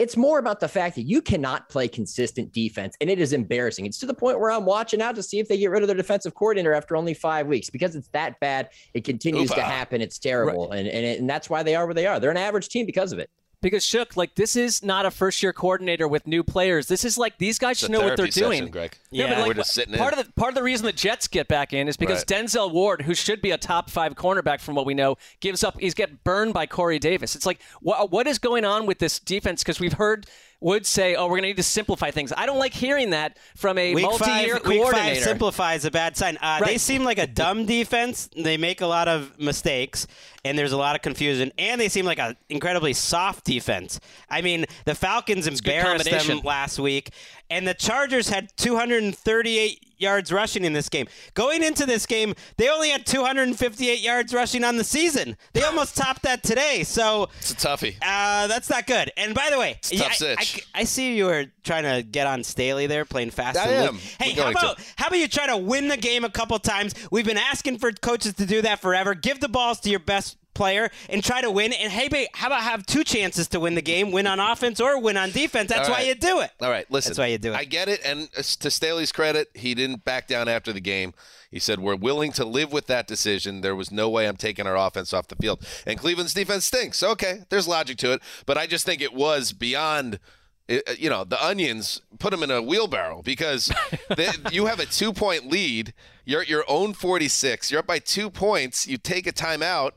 It's more about the fact that you cannot play consistent defense, and it is embarrassing. It's to the point where I'm watching out to see if they get rid of their defensive coordinator after only five weeks because it's that bad. It continues to happen. It's terrible, right. and and, it, and that's why they are where they are. They're an average team because of it. Because Shook, like this is not a first year coordinator with new players. This is like these guys should know what they're session, doing. Gregg. Yeah, yeah like, we're just sitting part in. of the part of the reason the Jets get back in is because Right. Denzel Ward, who should be a top five cornerback from what we know, gives up. He's get burned by Corey Davis. It's like what what is going on with this defense? Because we've heard Wood say, "Oh, we're going to need to simplify things." I don't like hearing that from a Week multi-year five, week five simplify is a bad sign. Uh, They seem like a dumb defense. They make a lot of mistakes, and there's a lot of confusion. And they seem like an incredibly soft defense. I mean, the Falcons good embarrassed them last week, and the Chargers had 238 yards rushing in this game. Going into this game, they only had 258 yards rushing on the season. They almost topped that today. So It's a toughie. uh, that's not good. And by the way, It's a tough I. I- I see you were trying to get on Staley there, playing fast. I am. loose. Hey, how to. about how about you try to win the game a couple times? We've been asking for coaches to do that forever. Give the balls to your best player and try to win. And hey, babe, how about have two chances to win the game? Win on offense or win on defense. That's All why you do it. All right, listen. That's why you do it. I get it, and to Staley's credit, he didn't back down after the game. He said, "We're willing to live with that decision. There was no way I'm taking our offense off the field." And Cleveland's defense stinks. Okay, there's logic to it, but I just think it was beyond. uh, You know, the onions put them in a wheelbarrow because (laughs) they, you have a two point lead. You're at your own 46. You're up by two points. You take a timeout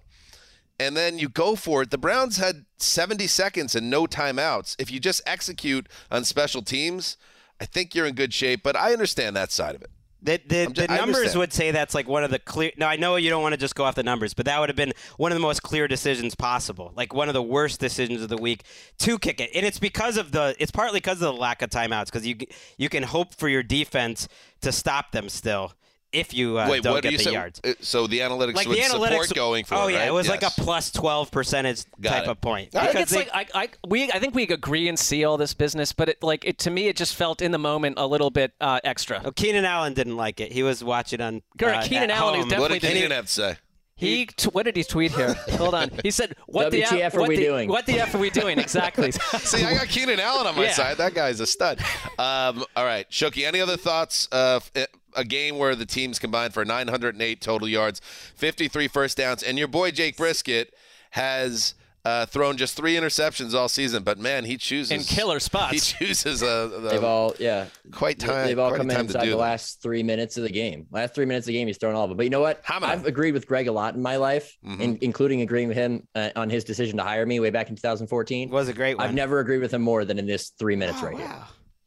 and then you go for it. The Browns had 70 seconds and no timeouts. If you just execute on special teams, I think you're in good shape, but I understand that side of it. The, the, I'm the numbers would say that's like one of the clear. Now I know you don't want to just go off the numbers, but that would have been one of the most clear decisions possible. Like one of the worst decisions of the week to kick it, and it's because of the. It's partly because of the lack of timeouts because you you can hope for your defense to stop them still if you uh, Wait, don't what do get you the say? yards. Uh, So the analytics Like would the analytics, support going for oh it, yeah, right? it was like a plus twelve percentage Got type it. of point. I think it's they- like I, I we I think we agree and see all this business, but it like it to me it just felt in the moment a little bit uh, extra. Oh, Keenan Allen didn't like it. He was watching on. Correct. uh, Keenan at Allen is home. definitely What did Keenan have to say? He t- what did he tweet here? (laughs) Hold on. He said, "What the F are what we the, doing? What the F are we doing exactly?" (laughs) (laughs) See, I got Keenan Allen on my Yeah. side. That guy's a stud. Um, all right, Shooky. any other thoughts of a game where the teams combined for 908 total yards, 53 first downs, and your boy Jake Brisket has uh, thrown just three interceptions all season, but man, he chooses In killer spots. He chooses uh, the, They've all, yeah, quite time. They've all come in inside the them. last three minutes of the game. Last three minutes of the game, he's thrown all of them. But you know what? I've agreed with Gregg a lot in my life, Mm-hmm. in, including agreeing with him uh, on his decision to hire me way back in 2014. Was a great one. I've never agreed with him more than in this three minutes Oh, right here.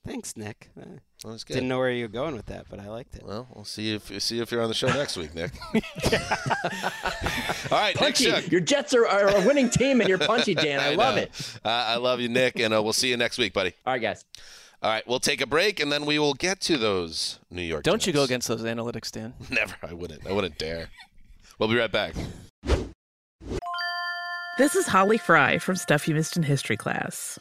Thanks, Nick. That was good. Didn't know where you were going with that, but I liked it. Well, we'll see if see if you're on the show next week, Nick. (laughs) (laughs) All right, Nick Punchy. Shook. Your Jets are, are a winning team, and you're punchy, Dan. (laughs) I, love know. it. Uh, I love you, Nick, and uh, we'll see you next week, buddy. All right, guys. All right, we'll take a break, and then we will get to those New York. Don't you go against those analytics, Dan. Never. I wouldn't. I wouldn't dare. We'll be right back. This is Holly Fry from Stuff You Missed in History class.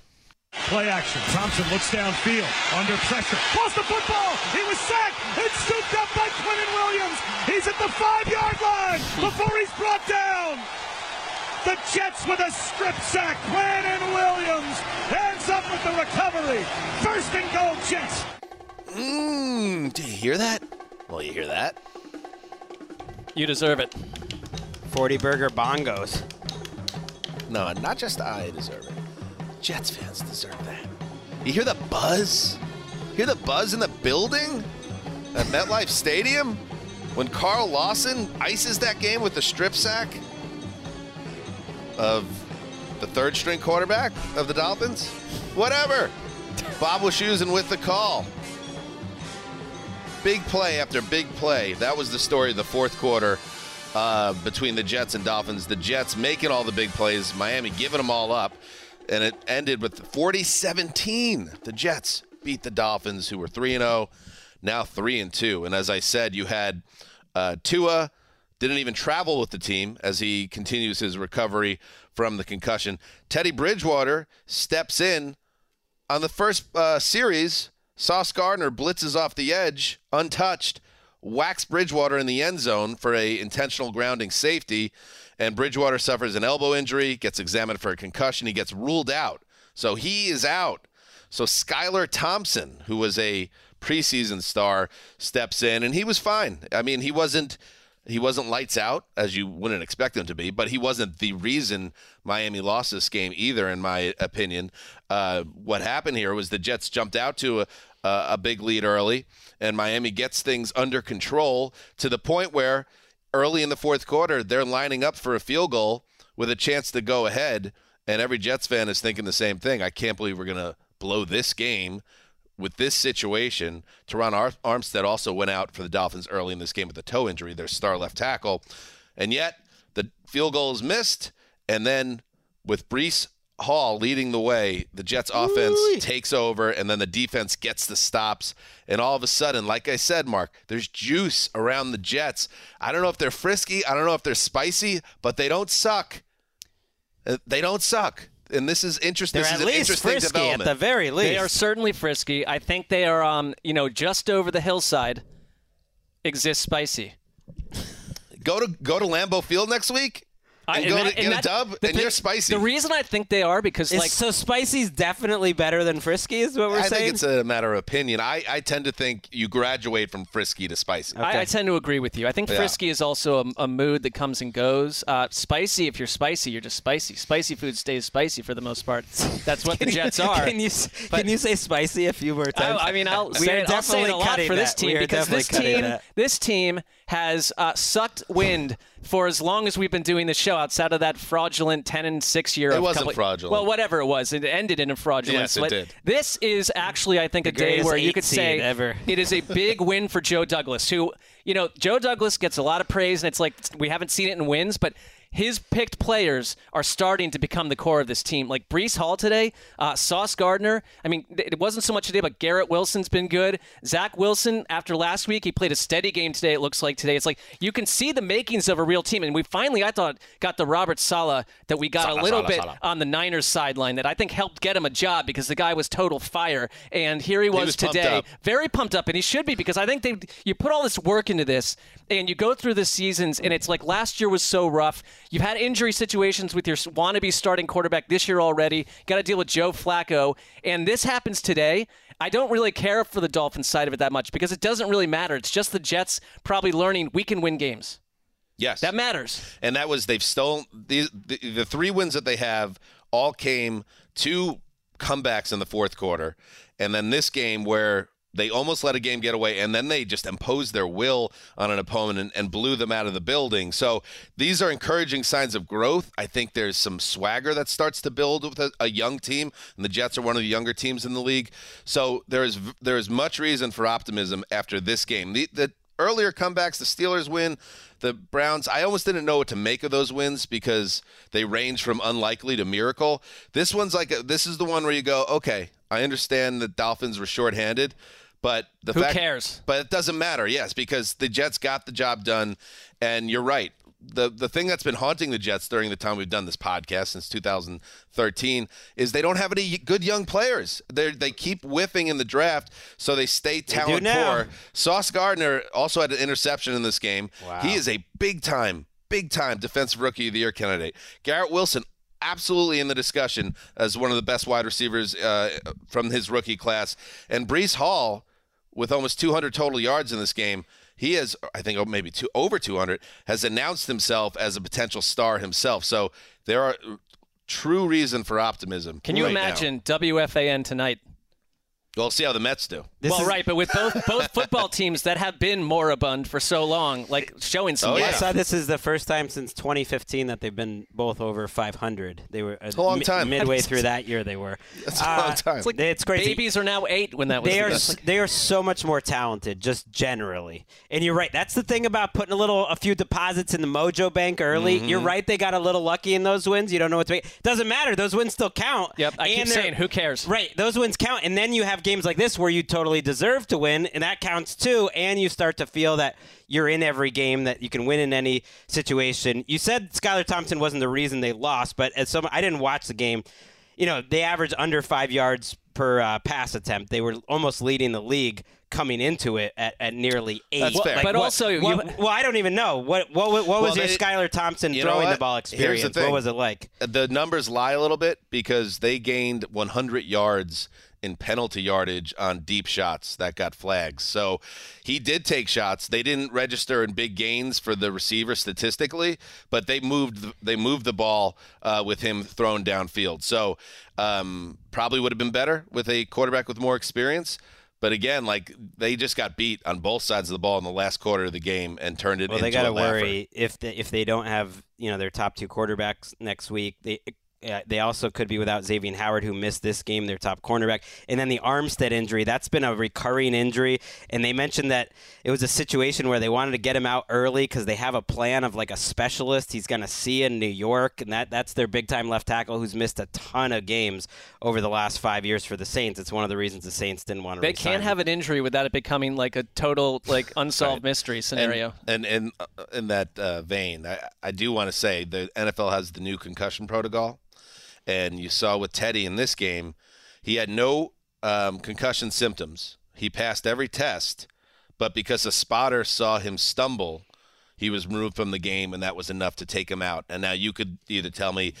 Play action. Thompson looks downfield. Under pressure. Lost the football. He was sacked. It's scooped up by Quinnen Williams. He's at the five-yard line before he's brought down. The Jets with a strip sack. Quinnen Williams ends up with the recovery. First and goal, Jets. Mmm. Do you hear that? Well, you hear that. You deserve it. 40 burger bongos. No, not just I deserve it. Jets fans deserve that. You hear the buzz? Hear the buzz in the building at MetLife Stadium when Carl Lawson ices that game with the strip sack of the third string quarterback of the Dolphins? Whatever. Bob Wischusen with the call. Big play after big play. That was the story of the fourth quarter uh, between the Jets and Dolphins. The Jets making all the big plays, Miami giving them all up, and it ended with 40 17. The Jets beat the Dolphins, who were 3 and 0, now 3 and 2. And as I said, you had uh, Tua didn't even travel with the team as he continues his recovery from the concussion. Teddy Bridgewater steps in on the first uh, series. Sauce Gardner blitzes off the edge, untouched, whacks Bridgewater in the end zone for a intentional grounding safety, and Bridgewater suffers an elbow injury, gets examined for a concussion. He gets ruled out, so he is out. So Skylar Thompson, who was a preseason star, steps in, and he was fine. I mean, he wasn't He wasn't lights out, as you wouldn't expect him to be, but he wasn't the reason Miami lost this game either, in my opinion. Uh, what happened here was the Jets jumped out to a, a big lead early, and Miami gets things under control to the point where early in the fourth quarter, they're lining up for a field goal with a chance to go ahead, and every Jets fan is thinking the same thing. I can't believe we're going to blow this game with this situation, Terron Ar- Armstead also went out for the Dolphins early in this game with a toe injury, their star left tackle. And yet the field goal is missed. And then with Breece Hall leading the way, the Jets offense Woo-wee. takes over, and then the defense gets the stops. And all of a sudden, like I said, Marc, there's juice around the Jets. I don't know if they're frisky, I don't know if they're spicy, but they don't suck. Uh, They don't suck and this is interesting. They're this at is an least interesting frisky development. at the very least. They are certainly frisky. I think they are, um, you know, just over the hillside. Exists spicy. Go to go to Lambeau Field next week. And go to get a dub, and you're spicy. The reason I think they are because Is- like so spicy's definitely better than frisky, is what we're I saying. I think it's a matter of opinion. I, I tend to think you graduate from frisky to spicy. I, I tend to agree with you. I think Yeah. frisky is also a, a mood that comes and goes. Uh, spicy, if you're spicy, you're just spicy. Spicy food stays spicy for the most part. That's what the (laughs) Can you- Jets are. Can you can you say spicy a few more times? I, I mean, I'll (laughs) we say, are it, I'll say it definitely a lot cutting for this team because this definitely cutting team, that. this team has uh, sucked wind for as long as we've been doing the show. Outside of that fraudulent ten and six year, It wasn't couple- fraudulent. Well, whatever it was, it ended in a fraudulent. Yes, it did. This is actually, I think, The a day where you could say ever. it is a big (laughs) win for Joe Douglas, who, you know, Joe Douglas gets a lot of praise, and it's like we haven't seen it in wins, but his picked players are starting to become the core of this team. Like Breece Hall today, uh, Sauce Gardner. I mean, it wasn't so much today, but Garrett Wilson's been good. Zach Wilson, after last week, he played a steady game today. It looks like today. It's like you can see the makings of a real team, and we finally, I thought, got the Robert Saleh that we got Sala, a little Sala, bit Sala. on the Niners sideline that I think helped get him a job because the guy was total fire, and here he was, was today up. very pumped up, and he should be because I think they you put all this work into this, and you go through the seasons, and it's like last year was so rough. You've had injury situations with your wannabe starting quarterback this year already. Got to deal with Joe Flacco, and this happens today. I don't really care for the Dolphins side of it that much because it doesn't really matter. It's just the Jets probably learning we can win games. Yes, That matters. and that was they've stolen the, the the three wins that they have all came two comebacks in the fourth quarter, and then this game where they almost let a game get away, and then they just imposed their will on an opponent and, and blew them out of the building. So these are encouraging signs of growth. I think there's some swagger that starts to build with a, a young team, and the Jets are one of the younger teams in the league. So there is there is much reason for optimism after this game. The, the earlier comebacks, the Steelers win, the Browns, I almost didn't know what to make of those wins because they range from unlikely to miracle. This one's like a, this is the one where you go, okay, I understand the Dolphins were shorthanded, but the Who fact, cares? But it doesn't matter, yes, because the Jets got the job done, and you're right. The the thing that's been haunting the Jets during the time we've done this podcast since 2013 is they don't have any good young players. They they keep whiffing in the draft, so they stay talent now. poor. Sauce Gardner also had an interception in this game. He is a big time, big time defensive rookie of the year candidate. Garrett Wilson. Absolutely in the discussion as one of the best wide receivers uh, from his rookie class. And Breece Hall, with almost 200 total yards in this game, he has, I think, oh, maybe two, over 200, has announced himself as a potential star himself. So there are uh, true reason for optimism. Can you right now. imagine WFAN tonight? We'll see how the Mets do. well, right, but with both (laughs) both football teams that have been moribund for so long, like showing some. Oh, yeah. I saw this is the first time since 2015 that they've been both over 500. They were uh, a long time. midway (laughs) through that year, they were. (laughs) That's a long time. It's, it's crazy. Babies are now eight when that was. They the are best. s- they are so much more talented, just generally. And you're right. That's the thing about putting a little a few deposits in the Mojo Bank early. Mm-hmm. You're right. They got a little lucky in those wins. You don't know what to make. Doesn't matter. Those wins still count. Yep, I keep And they're- saying, who cares? Right. Those wins count. And then you have games like this where you totally deserve to win, and that counts too. And you start to feel that you're in every game, that you can win in any situation. You said Skylar Thompson wasn't the reason they lost, but as some, I didn't watch the game. You know, they averaged under five yards per uh, pass attempt. They were almost leading the league coming into it at, at nearly eight. That's fair. But what- also, you- well, I don't even know what what what was Well, your they- Skylar Thompson You throwing the ball Here's the experience? What was it like? The numbers lie a little bit because they gained 100 yards in penalty yardage on deep shots that got flags. So he did take shots. They didn't register in big gains for the receiver statistically, but they moved they moved the ball uh, with him thrown downfield. So um, probably would have been better with a quarterback with more experience. But again, like they just got beat on both sides of the ball in the last quarter of the game and turned it Well, into they got to worry if they, if they don't have you know their top two quarterbacks next week. They uh, they also could be without Xavier Howard, who missed this game, their top cornerback, and then the Armstead injury. That's been a recurring injury, and they mentioned that it was a situation where they wanted to get him out early because they have a plan of like a specialist he's going to see in New York, and that that's their big time left tackle who's missed a ton of games over the last five years for the Saints. It's one of the reasons the Saints didn't want to. They can't him. have an injury without it becoming like a total like (laughs) unsolved mystery scenario. And and, and uh, in that uh, vein, I, I do want to say the NFL has the new concussion protocol, and you saw with Teddy in this game, he had no um, concussion symptoms. He passed every test, but because a spotter saw him stumble, he was removed from the game, and that was enough to take him out. And now you could either tell me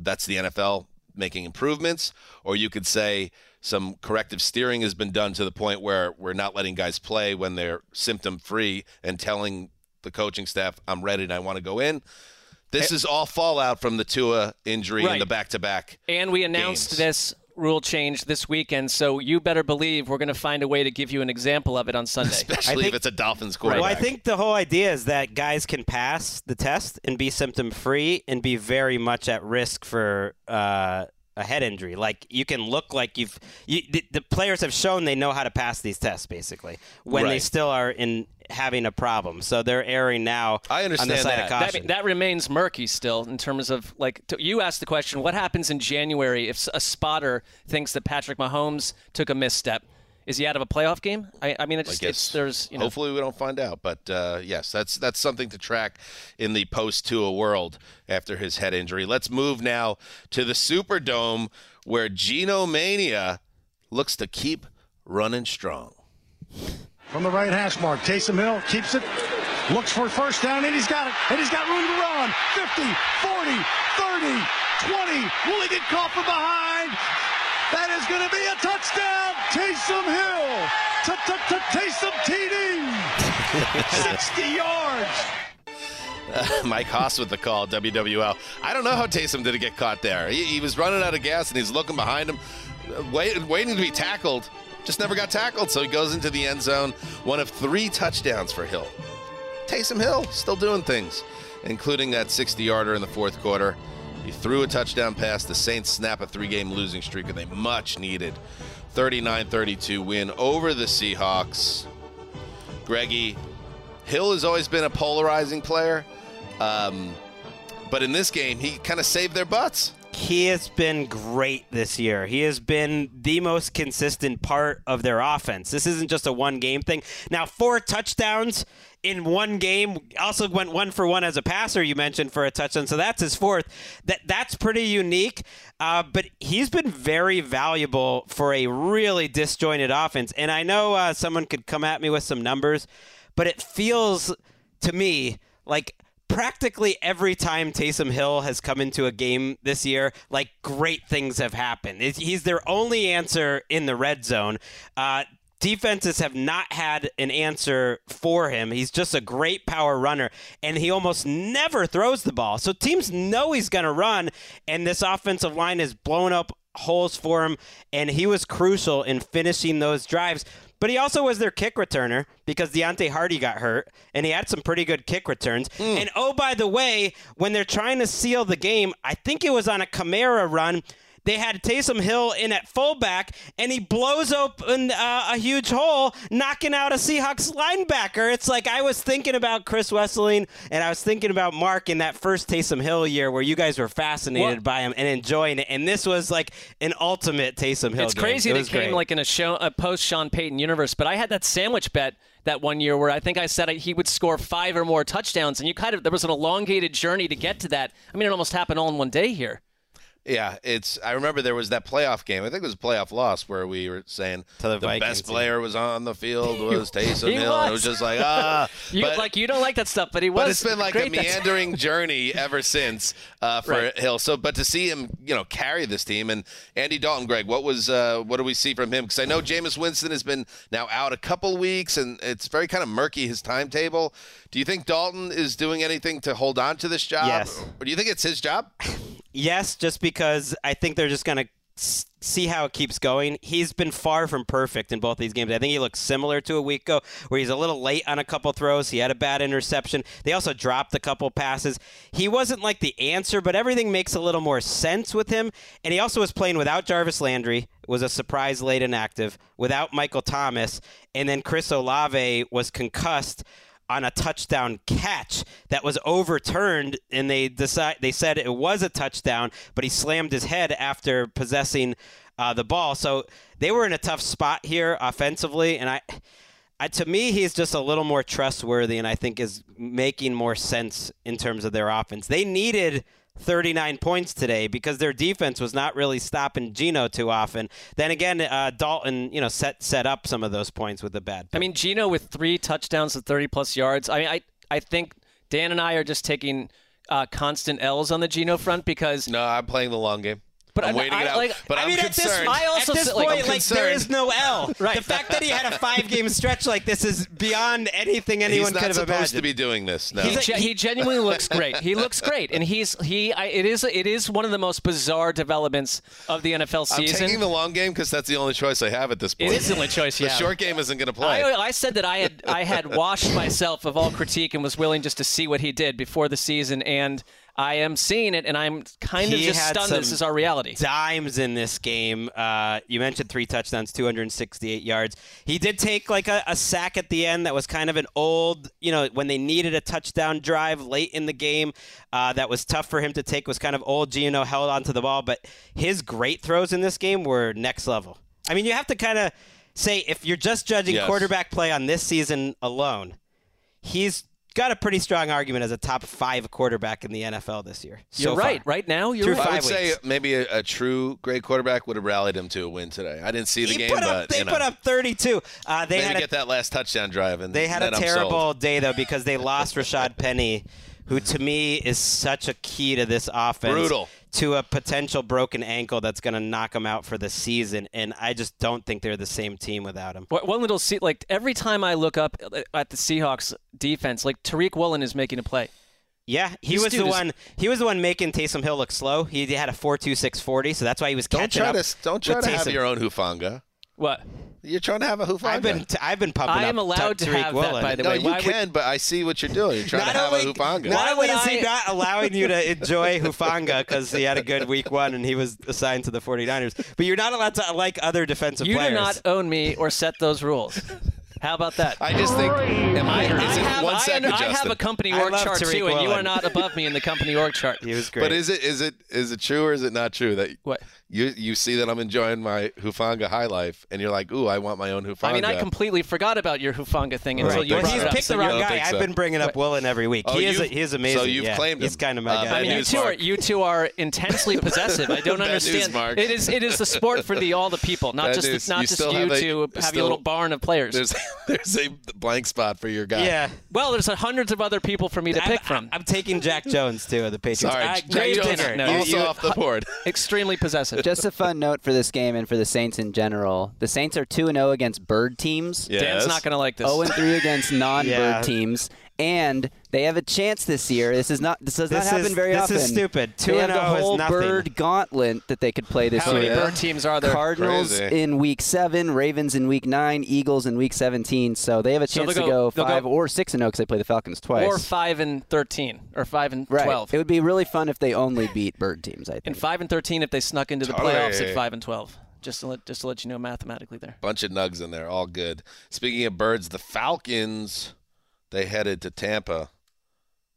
that's the NFL making improvements, or you could say some corrective steering has been done to the point where we're not letting guys play when they're symptom free and telling the coaching staff, I'm ready and I want to go in. This is all fallout from the Tua injury and the back to back. And we announced games. this rule change this weekend, so you better believe we're going to find a way to give you an example of it on Sunday. (laughs) Especially if it's a Dolphins quarterback. Well, I think the whole idea is that guys can pass the test and be symptom free and be very much at risk for uh, a head injury. Like you can look like you've you, the, the players have shown they know how to pass these tests basically when they still are in having a problem. So they're erring now I on the side of That, caution. that remains murky still in terms of like t- you asked the question: What happens in January if a spotter thinks that Patrick Mahomes took a misstep? Is he out of a playoff game? I, I mean, it's, I just guess it's, there's you know hopefully we don't find out, but uh, yes, that's that's something to track in the post Tua world after his head injury. Let's move now to the Superdome where Geno Mania looks to keep running strong. From the right hash mark, Taysom Hill keeps it, looks for first down, and he's got it. And he's got room to run. 50, 40, 30, 20. Will he get caught from behind? That is going to be a touchdown. Taysom Hill. Taysom TD. (laughs) 60 yards. Uh, (laughs) Mike Hoss with the call, WWL. I don't know how Taysom didn't get caught there. He, he was running out of gas and he's looking behind him, uh, wait, waiting to be tackled. Just never got tackled, so he goes into the end zone. One of three touchdowns for Hill. Taysom Hill still doing things, including that 60 yarder in the fourth quarter. He threw a touchdown pass. The Saints snap a three game losing streak with a much needed 39 32 win over the Seahawks. Greggy, Hill has always been a polarizing player, um, but in this game, he kind of saved their butts. he has been great this year. He has been the most consistent part of their offense. This isn't just a one game thing. Now, four touchdowns in one game. Also went one for one as a passer. You mentioned for a touchdown, so that's his fourth. That that's pretty unique. Uh, but he's been very valuable for a really disjointed offense. And I know uh, someone could come at me with some numbers, but it feels to me like practically every time Taysom Hill has come into a game this year, like great things have happened. He's their only answer in the red zone. Uh, defenses have not had an answer for him. He's just a great power runner, and he almost never throws the ball. So teams know he's going to run, and this offensive line is blown up holes for him, and he was crucial in finishing those drives. But he also was their kick returner because Deonte Harty got hurt, and he had some pretty good kick returns. Mm. And oh, by the way, when they're trying to seal the game, I think it was on a Kamara run. They had Taysom Hill in at fullback, and he blows open uh, a huge hole, knocking out a Seahawks linebacker. It's like I was thinking about Chris Wesseling, and I was thinking about Marc in that first Taysom Hill year where you guys were fascinated What? by him and enjoying it. And this was like an ultimate Taysom Hill It's game. crazy It that it came great. like in a show, a post Sean Payton universe. But I had that sandwich bet that one year where I think I said he would score five or more touchdowns, and you kind of there was an elongated journey to get to that. I mean, it almost happened all in one day here. Yeah, it's. I remember there was that playoff game. I think it was a playoff loss where we were saying To the best player was on the field (laughs) was Taysom Hill. and It was. was just like ah. (laughs) You but, like you don't like that stuff, but he was. but it's been like a meandering (laughs) journey ever since uh, for Right. Hill. So, but to see him, you know, carry this team and Andy Dalton, Gregg, what was uh, what do we see from him? Because I know Jameis Winston has been now out a couple weeks, and it's very kind of murky his timetable. Do you think Dalton is doing anything to hold on to this job? Yes. Or do you think it's his job? (laughs) Yes, just because I think they're just going to see how it keeps going. He's been far from perfect in both these games. I think he looks similar to a week ago, where he's a little late on a couple throws. He had a bad interception. They also dropped a couple passes. He wasn't like the answer, but everything makes a little more sense with him. And he also was playing without Jarvis Landry, was a surprise late inactive, without Michael Thomas, and then Chris Olave was concussed on a touchdown catch that was overturned and they decide they said it was a touchdown but he slammed his head after possessing uh, the ball. So they were in a tough spot here offensively and I, I to me he's just a little more trustworthy and I think is making more sense in terms of their offense. They needed 39 points today because their defense was not really stopping Geno too often. Then again, uh, Dalton, you know, set set up some of those points with the bad. I mean, Geno with three touchdowns to 30 plus yards. I mean, I I think Dan and I are just taking uh, constant L's on the Geno front because. No, I'm playing the long game. But I'm I- waiting I- it out. like- but I am mean, at this- I also At this said, like, point, I'm like there is no L. (laughs) Right. The fact that he had a five-game stretch like this is beyond anything anyone could have imagined. He's not could have supposed imagined. to be doing this. No. He, ge- he genuinely looks great. He looks great, and he's he. I, it is it is one of the most bizarre developments of the NFL season. I'm taking the long game because that's the only choice I have at this point. is the only choice you The short game isn't going to play. I, I said that I had I had washed myself of all critique and was willing just to see what he did before the season, and I am seeing it, and I'm kind of He just stunned. This is our reality. Dimes in this game. Uh, you mentioned three touchdowns, 268 yards. He did take like a, a sack at the end that was kind of an old, you know, when they needed a touchdown drive late in the game. Uh, that was tough for him to take. Was kind of old. Geno held onto the ball, but his great throws in this game were next level. I mean, you have to kind of say if you're just judging Yes. quarterback play on this season alone, he's got a pretty strong argument as a top five quarterback in the NFL this year. You're right. far. Right now, you're right. I would five say maybe a, a true great quarterback would have rallied him to a win today. I didn't see the He game, put up, but they you know, put up 32. Uh, they maybe had a, get that last touchdown drive, and they had then a I'm sold. terrible day though because they lost Rashad Penny, who to me is such a key to this offense. Brutal. To a potential broken ankle that's going to knock him out for the season, and I just don't think they're the same team without him. One one little see, like every time I look up uh, at the Seahawks defense, like Tariq Woolen is making a play. Yeah, he This was the is- one. He was the one making Taysom Hill look slow. He had a four two six forty, so that's why he was Don't catching try up. to don't try with to have your own hufanga. What? You're trying to have a hufanga. I've been t- I've been pumping I am up allowed to Tariq have that, Woolen. by the no, way. you Why would- can, but I see what you're doing. You're trying Not to have only, a hufanga. not only would is he I- not allowing you to enjoy Hufanga because he had a good week one and he was assigned to the 49ers, but you're not allowed to like other defensive You players. do not own me or set those rules. How about that? I just think. Am I? I, Is it have, one I, second, I have a company I org chart Tariq too, and you are not above me in the company org chart. He was great. But is it is it is it true or is it not true that What? you you see that I'm enjoying my hufanga high life and you're like, ooh, I want my own hufanga. I mean, I completely forgot about your Hufanga thing until Right. you brought he's it up. picked So the wrong guy. think I've been bringing up Woolen every week. Oh, he is you've- he is amazing. so you've yeah. claimed He's him. kind of my Uh, guy. I mean, you two are you two are intensely possessive. I don't Bad news, understand. It is it is the sport for the all the people, not Bad just news. not You just you have a- to have still- your little barn of players. There's (laughs) there's a blank spot for your guy. yeah. well, there's hundreds of other people for me to pick I'm, from. I'm taking Jack Jones too of the Patriots. Sorry, Uh, Jack great Jones dinner. no, You- also you- off the board. (laughs) Extremely possessive. Just a fun note for this game and for the Saints in general. The Saints are 2 and 0 against bird teams, Yes. Dan's not going to like this. 0 and 3 against non bird Yeah. teams, and they have a chance this year. This is not this does This not happen is- very this often. This is stupid. Two they have and oh the oh is whole nothing. bird gauntlet that they could play this year. How many bird teams are there? Cardinals Crazy. in week seven, Ravens in week nine, Eagles in week 17. So they have a chance they'll to go- go five go- or six and oh zero because they play the Falcons twice. or five and thirteen, or five and right. twelve, It would be really fun if they only beat bird teams. I think. and five and thirteen if they snuck into the Totally. playoffs at five and twelve. Just to let just to let you know mathematically there. Bunch of nugs in there, all good. Speaking of birds, the Falcons, they headed to Tampa.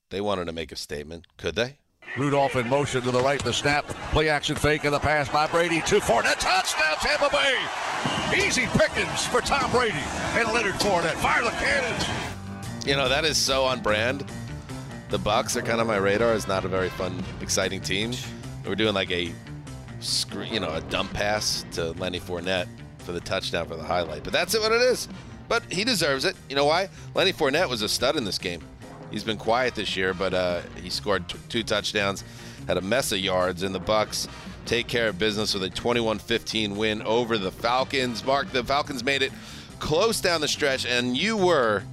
They wanted to make a statement. Could they? Rudolph in motion to the right, the snap, play action fake, and the pass by Brady to Fournette. Touchdown, Tampa Bay. Easy pickings for Tom Brady and Leonard Fournette. Fire the cannons. You know that is so on brand. The Bucs are kind of my radar. It's not a very fun, exciting team. We're doing like a you know, a dump pass to Lenny Fournette for the touchdown for the highlight. But that's it, what it is. But he deserves it. You know why? Lenny Fournette was a stud in this game. He's been quiet this year, but uh, he scored t- two touchdowns, had a mess of yards, and the Bucs take care of business with a 21-15 win over the Falcons. Marc, the Falcons made it close down the stretch, and you were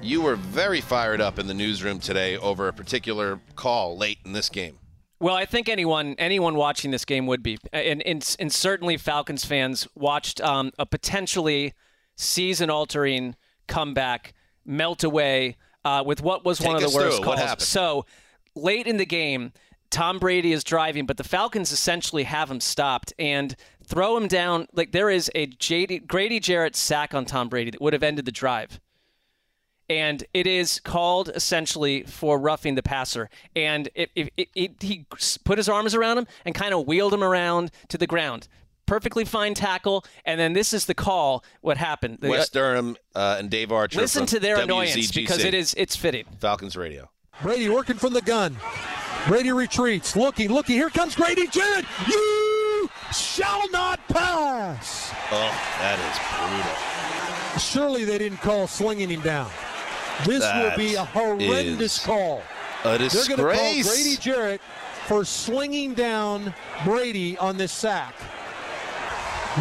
you were very fired up in the newsroom today over a particular call late in this game. Well, I think anyone anyone watching this game would be, and and, and certainly Falcons fans watched um, a potentially season-altering comeback melt away uh, with what was one of the worst through calls. So late in the game, Tom Brady is driving, but the Falcons essentially have him stopped and throw him down. Like there is a JD, Grady Jarrett sack on Tom Brady that would have ended the drive and it is called essentially for roughing the passer. And it, it, it, it, he put his arms around him and kind of wheeled him around to the ground. Perfectly fine tackle. And then this is the call. What happened? The- Wes Durham uh, and Dave Archer. listen from to their WZGC. annoyance because it is it's fitting. Falcons Radio. Brady working from the gun. Brady retreats, looking, looking. Here comes Grady Jarrett. You shall not pass. Oh, that is brutal. Surely they didn't call slinging him down. This That will be a horrendous call. a disgrace. They're going to call disgrace. Grady Jarrett for slinging down Brady on this sack.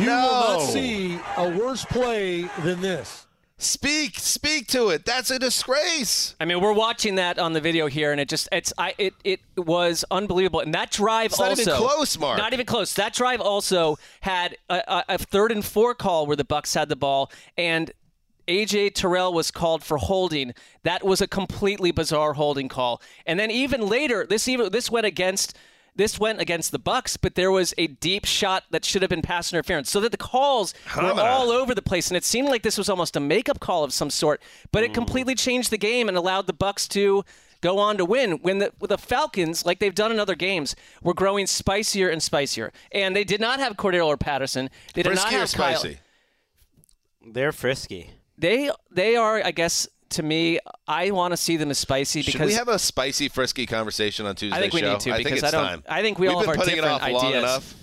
You will not see a worse play than this. Speak, speak to it. That's a disgrace. I mean, we're watching that on the video here, and it just it's I it it was unbelievable. And that drive It's not also even close, Marc. Not even close. That drive also had a, a, a third and four call where the Bucs had the ball, and AJ Terrell was called for holding. That was a completely bizarre holding call. And then even later, this even this went against. This went against the Bucs, but there was a deep shot that should have been pass interference. So that the calls were Humana. all over the place, and it seemed like this was almost a makeup call of some sort. But it hmm. completely changed the game and allowed the Bucs to go on to win. When the with the Falcons, like they've done in other games, were growing spicier and spicier, and they did not have Cordarrelle Patterson. They did Frisky not or have Kyle. spicy? They're frisky. They they are, I guess, to me, I want to see them as spicy Should because we have a spicy, frisky conversation on Tuesday I think we show? need to I think because it's I don't. time. I think we We've all been have our putting it different off long ideas. enough.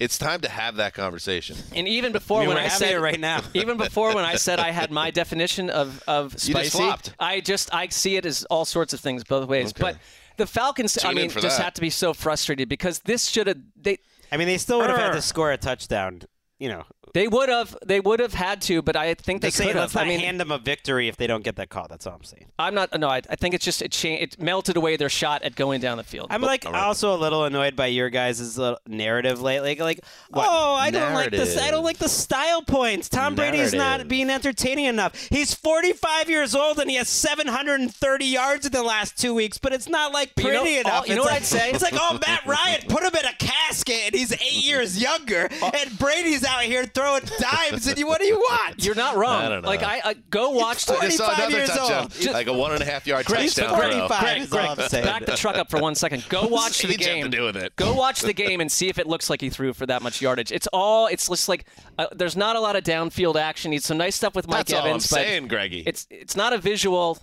It's time to have that conversation. (laughs) And even before I mean, when I having said it right now. (laughs) even before when I said I had my definition of of You just spicy. I just I see it as all sorts of things both ways. Okay. But the Falcons, I Tune in mean, just that. had to be so frustrated because this should have they I mean, they still would have had to score a touchdown. You know, they would have they would have had to, but I think they Just saying, could let's have. not I mean, hand them a victory if they don't get that call. That's all I'm saying. I'm not. No, I, I think it's just it cha- it melted away their shot at going down the field. I'm like also a little annoyed by your guys' little narrative lately. Like, oh, I don't like this. I don't like the style points. Tom Brady's not being entertaining enough. He's 45 years old and he has 730 yards in the last two weeks, but it's not like But you pretty know- enough. all- you know It's what like- I'd say? It's like, oh, Matt Ryan, put him in a casket and he's eight (laughs) years younger, and Brady's out here throwing dimes. And you, what do you want? You're not wrong. I don't know. Like I, I go watch the I just saw 45 another years touchdown, old. Just- like a one and a half yard Gregg, touchdown Gregg, throw. Gregg, Gregg, Gregg, Gregg, saying. back the truck up for one second. Go (laughs) watch the What does he have game. to do with it? Go watch the game and see if it looks like he threw for that much yardage. It's all. It's just like uh, there's not a lot of downfield action. He's some nice stuff with Mike That's all I'm Evans, but saying, Greggy. it's it's not a visual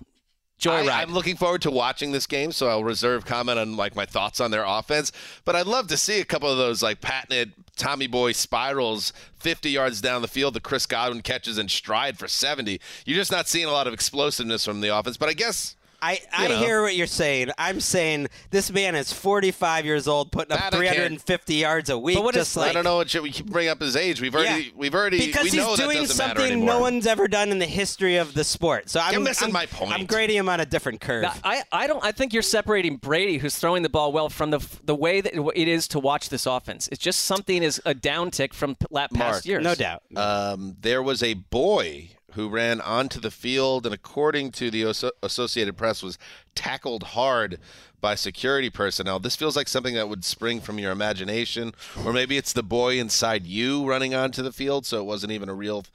joyride. I, I'm looking forward to watching this game, so I'll reserve comment on like my thoughts on their offense. But I'd love to see a couple of those like patented Tommy Boy spirals, 50 yards down the field, the Chris Godwin catches in stride for 70. You're just not seeing a lot of explosiveness from the offense. But I guess I, I know. hear what you're saying. I'm saying this man is 45 years old, putting up That I 350 yards a week. But what just is- like, I don't know what should we keep bring up his age. We've already Yeah. we've already because we he's know that doing doesn't matter something no one's ever done in the history of the sport. So I'm You're missing I'm- my point. I'm grading him on a different curve. Now, I, I don't I think you're separating Brady, who's throwing the ball well, from the the way that it is to watch this offense. It's just something is a downtick from p- la- past Marc, years. no doubt. um, there was a boy who ran onto the field and according to the associated press was tackled hard by security personnel. This feels like something that would spring from your imagination or maybe it's the boy inside you running onto the field so it wasn't even a real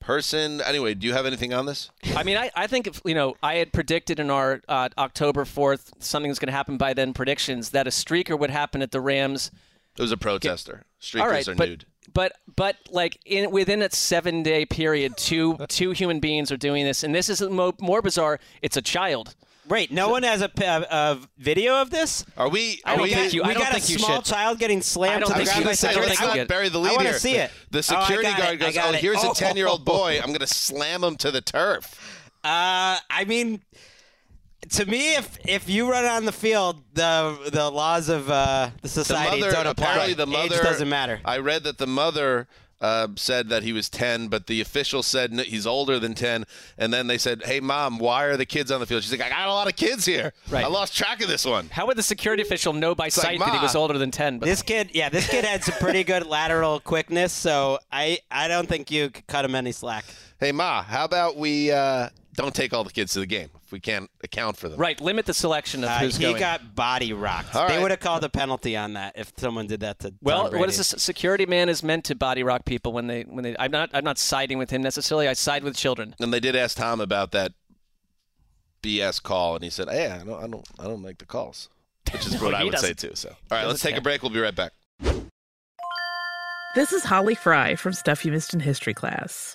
person. Anyway do you have anything on this? I mean, I, I think if, you know I had predicted in our uh, October fourth something was going to happen by then predictions that a streaker would happen at the Rams. it was a protester. Streakers right, are but, nude But but like in within a seven day period, two two human beings are doing this, and this is mo- more bizarre. It's a child. Wait, no one has a, p- a- a video of this? Are we? I Are don't we? think you- we don't got a small should. child getting slammed I don't to the think ground you by should. security. Let's I not bury the I wanna see it. The Oh, I security got guard it. Goes, "Oh, it. here's Oh. a ten-year-old boy. I'm gonna slam him to the turf." Uh, I mean, to me, if if you run on the field, the the laws of uh, the The society mother, don't apply. apparently, the mother Age doesn't matter. I read that the mother uh, said that he was 10, but the official said n- he's older than 10. And then they said, "Hey, mom, why are the kids on the field?" She's like, "I got a lot of kids here. Right. I lost track of this one." How would the security official know by like, sight that he was older than 10? But This kid, yeah, this kid had some pretty good lateral quickness, so I I don't think you could cut him any slack. Hey, ma, how about we uh, don't take all the kids to the game if we can't account for them? right, limit the selection of Uh, who's he going. got body rocked. All They right. would have called a penalty on that if someone did that to. Tom well, what Brady. is this? Security man is meant to body rock people when they when they. I'm not I'm not siding with him necessarily. I side with children. And they did ask Tom about that BS call, and he said, "Hey, I don't, I don't, I don't make the calls," which is (laughs) what I would say doesn't. too. So, all right, let's Doesn't take a break. We'll be right back. This is Holly Fry from Stuff You Missed in History class.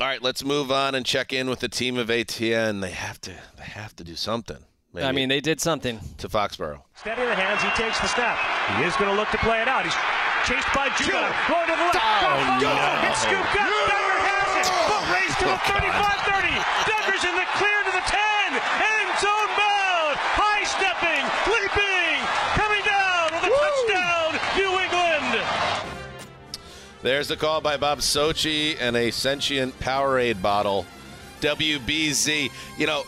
All right, let's move on and check in with the team of ATN. They have to, they have to do something. I mean, they did something to Foxborough. Steady the hands, he takes the snap. He is going to look to play it out. He's chased by Judon. Going to the left. Oh, Go, go, no. It's scooped up. Dugger has it. Foot race to the 35-30. Dugger's in the clear to the 10. End zone bound. High stepping, leaping, There's the call by Bob Socci and a sentient Powerade bottle. WBZ. You know,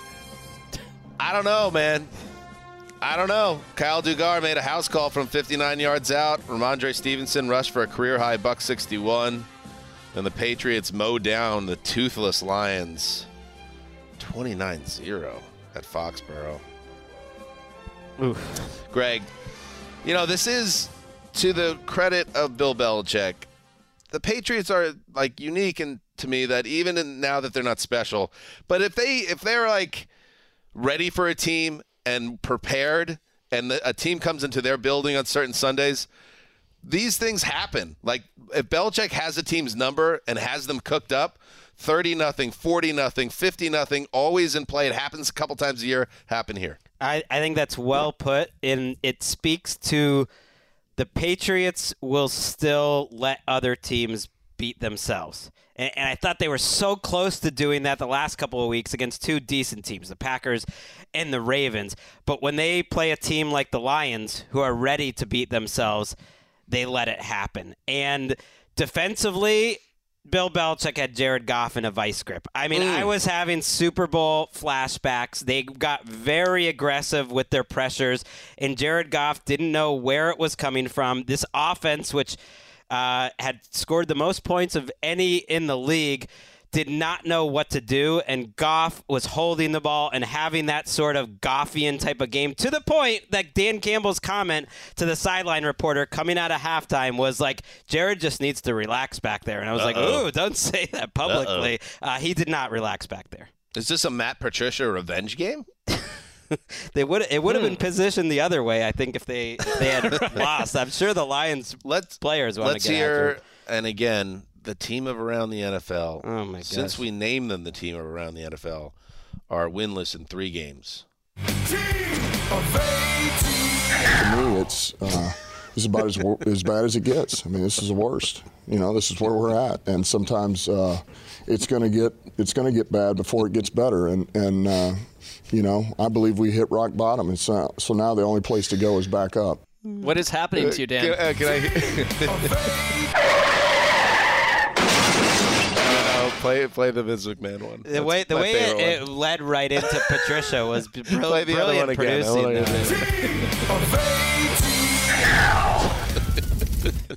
I don't know, man. I don't know. Kyle Dugger made a house call from 59 yards out. Rhamondre Stevenson rushed for a career high buck 61. And the Patriots mowed down the toothless Lions 29 0 at Foxborough. Ooh. Gregg, you know, this is to the credit of Bill Belichick. The Patriots are like unique and to me that even in, now that they're not special, but if they if they're like ready for a team and prepared and the, a team comes into their building on certain Sundays, these things happen. Like if Belichick has a team's number and has them cooked up, 30 nothing, 40 nothing, 50 nothing, always in play. It happens a couple times a year. Happen here. I, I think that's well put, and it speaks to the Patriots will still let other teams beat themselves. And, and I thought they were so close to doing that the last couple of weeks against two decent teams, the Packers and the Ravens. But when they play a team like the Lions, who are ready to beat themselves, they let it happen. And defensively, Bill Belichick had Jared Goff in a vice grip. I mean, I was having Super Bowl flashbacks. They got very aggressive with their pressures, and Jared Goff didn't know where it was coming from. This offense, which uh, had scored the most points of any in the league, did not know what to do, and Goff was holding the ball and having that sort of Goffian type of game to the point that Dan Campbell's comment to the sideline reporter coming out of halftime was like, Jared just needs to relax back there. And I was like, Uh-oh. ooh, don't say that publicly. Uh, he did not relax back there. Is this a Matt Patricia revenge game? (laughs) They would it would have been positioned the other way, I think, if they if they had (laughs) lost. I'm sure the Lions let's, players want Let's to get hear, after and again, the team of around the NFL. Oh my Since we named them the team of around the NFL, are winless in three games. To me, it's uh, it's about as as bad as it gets. I mean, this is the worst. You know, this is where we're at, and sometimes uh, it's going to get it's going to get bad before it gets better. And and uh, you know, I believe we hit rock bottom, and so, so now the only place to go is back up. What is happening to you, Dan? Can, uh, can I? (laughs) (laughs) No, play play the Vince McMahon one. The That's way the way it, it led right into Patricia was (laughs) br- Play the other brilliant one again. I wanna producing. hear (laughs)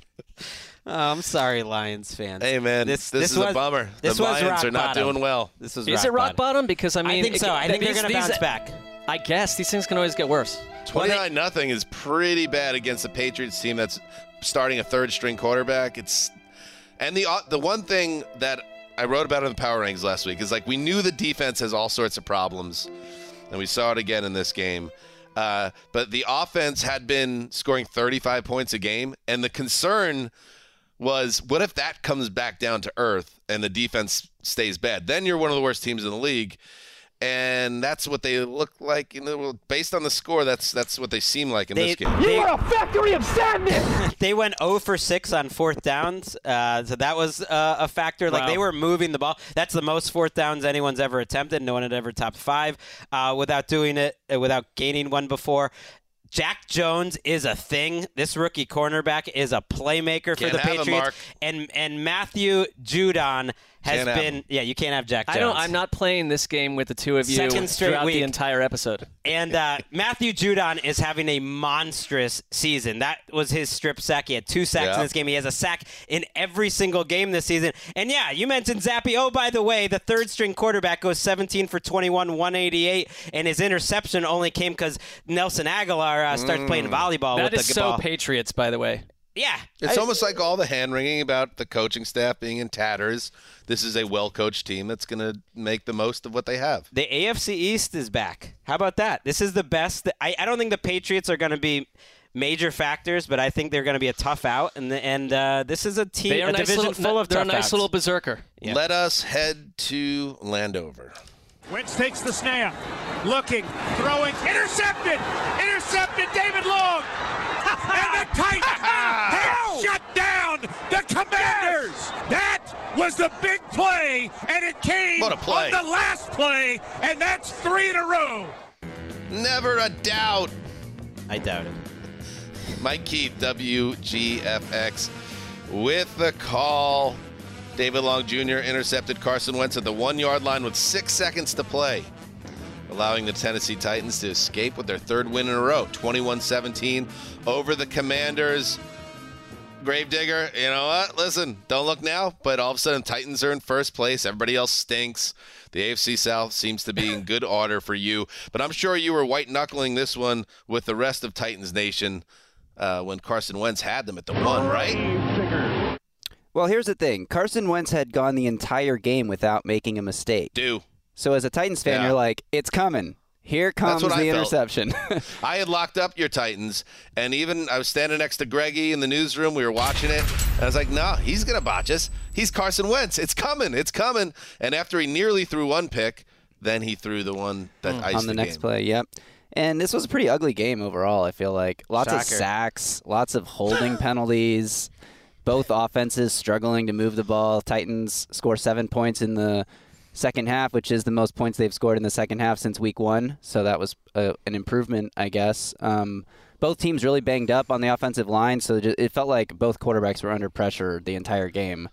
Oh, I'm sorry, Lions fans. Hey man, this this, this is was, a bummer. This the was Lions are not bottom. doing well. This was Is rock it rock bottom? Because I mean, I think so. I think they're gonna these- bounce back. I guess these things can always get worse. Twenty nine nothing is pretty bad against the Patriots team that's starting a third string quarterback. It's and the uh, the one thing that I wrote about it in the power rankings last week is like we knew the defense has all sorts of problems, and we saw it again in this game. Uh, but the offense had been scoring 35 points a game, and the concern was what if that comes back down to earth and the defense stays bad? Then you're one of the worst teams in the league. And that's what they look like. You know, based on the score, that's that's what they seem like in They- this game. they- a factory of sadness. (laughs) they went 0 for 6 on fourth downs, uh, so that was uh, a factor. Like Wow. they were moving the ball. That's the most fourth downs anyone's ever attempted. No one had ever topped five uh, without doing it, uh, without gaining one before. Jack Jones is a thing. This rookie cornerback is a playmaker Can't for the have him, Patriots, and and Matthew Judon has Can't been. him. Yeah, you can't have Jack Jones. I don't. I'm not playing this game with the two of you Second straight throughout week. the entire episode. And uh, Matthew Judon is having a monstrous season. That was his strip sack. He had two sacks Yeah. in this game. He has a sack in every single game this season. And yeah, you mentioned Zappe. Oh, by the way, the third string quarterback goes 17 for 21, 188, and his interception only came because Nelson Agholor uh, starts playing volleyball That with is the so ball. Patriots, by the way. Yeah, It's I- almost like all the hand wringing about the coaching staff being in tatters. This is a well coached team that's going to make the most of what they have. The AFC East is back. How about that? This is the best. I, I don't think the Patriots are going to be major factors, but I think they're going to be a tough out. And and uh, this is a team, They are a a nice division little, full of they're a nice outs. little berserker. Yeah. Let us head to Landover. Wentz takes the snap, looking, throwing, intercepted, intercepted. David Long, and the Titans have shut down the Commanders. That was the big play, and it came What a play. on the last play, and that's three in a row. Never a doubt. I doubt it. Mike Keith, WGFX, with the call. David Long Jr. intercepted Carson Wentz at the one yard line with six seconds to play, allowing the Tennessee Titans to escape with their third win in a row 21 17 over the Commanders. Gravedigger, you know what? Listen, don't look now, but all of a sudden Titans are in first place. Everybody else stinks. The AFC South seems to be in good (laughs) order for you, but I'm sure you were white knuckling this one with the rest of Titans Nation uh, when Carson Wentz had them at the one, right? Well, here's the thing Carson Wentz had gone the entire game without making a mistake. Do. So as a Titans fan, Yeah. you're like, it's coming. Here comes the I interception. (laughs) I had locked up your Titans, and even I was standing next to Greggy in the newsroom. We were watching it, and I was like, "No, he's gonna botch us. He's Carson Wentz. It's coming. It's coming." And after he nearly threw one pick, then he threw the one that iced Hmm. on the, next game. play. Yep. And this was a pretty ugly game overall. I feel like lots of sacks, lots of holding (gasps) penalties. Both offenses struggling to move the ball. Titans score seven points in the second half, which is the most points they've scored in the second half since week one. So that was a, an improvement, I guess. Um, both teams really banged up on the offensive line, so it felt like both quarterbacks were under pressure the entire game,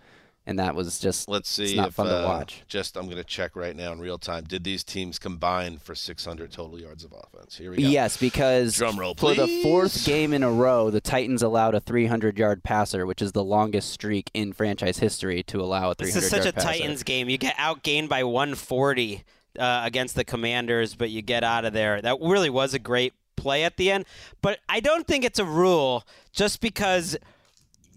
and that was just Let's see it's not if fun uh, to watch. Just I'm going to check right now in real time. Did these teams combine for 600 total yards of offense? Here we go. Yes, because Drum roll, for the fourth game in a row, the Titans allowed a 300-yard passer, which is the longest streak in franchise history to allow a 300-yard passer. This is such a passer. Titans game. You get outgained by 140 uh, against the Commanders, but you get out of there. That really was a great play at the end. But I don't think it's a rule just because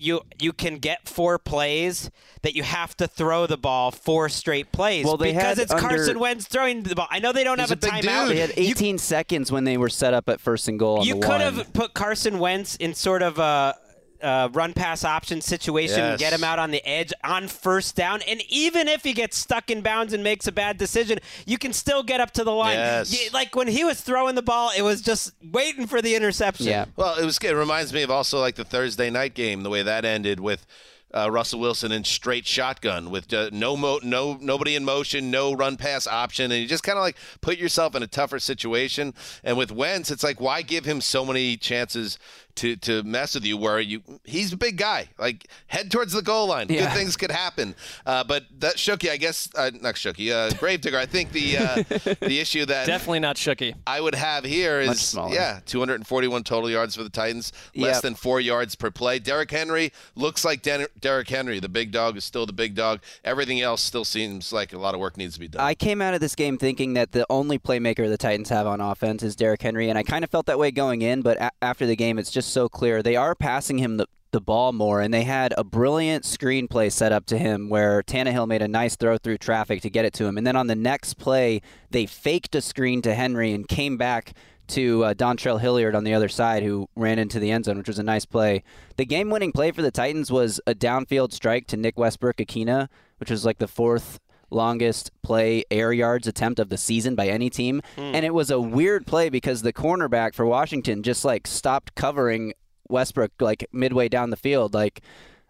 you you can get four plays that you have to throw the ball four straight plays Well, they because it's under- Carson Wentz throwing the ball. I know they don't have a, a big timeout. They had 18 seconds when they were set up at first and goal on You could one. have put Carson Wentz in sort of a, a run pass option situation and get him out on the edge on first down. And even if he gets stuck in bounds and makes a bad decision, you can still get up to the line. Yes. You- like when he was throwing the ball, it was just waiting for the interception. Yeah. Well, it was. It reminds me of also like the Thursday night game, the way that ended with uh, Russell Wilson in straight shotgun with uh, no mo- no nobody in motion, no run pass option, and you just kind of like put yourself in a tougher situation. And with Wentz, it's like why give him so many chances to to mess with you? Where you he's a big guy, like head towards the goal line. Good things could happen. Uh, but that Shooky, I guess, uh, not Shooky, uh, Gravedigger. I think the uh, (laughs) the issue that Definitely not Shooky. I would have here is Much smaller. yeah, 241 total yards for the Titans, less Yep. than four yards per play. Derrick Henry looks like Den- Derrick Henry. The big dog is still the big dog. Everything else still seems like a lot of work needs to be done. I came out of this game thinking that the only playmaker the Titans have on offense is Derrick Henry, and I kind of felt that way going in, but a- after the game, it's just so clear. They are passing him the, the ball more, and they had a brilliant screenplay set up to him where Tannehill made a nice throw through traffic to get it to him. And then on the next play, they faked a screen to Henry and came back to uh, Dontrell Hilliard on the other side, who ran into the end zone, which was a nice play. The game-winning play for the Titans was a downfield strike to Nick Westbrook-Ikhine, which was like the fourth longest play air yards attempt of the season by any team. Hmm. And it was a weird play because the cornerback for Washington just like stopped covering Westbrook like midway down the field. Like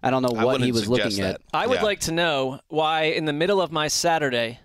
I don't know what he was suggest looking at. I would like to know why, in the middle of my Saturday,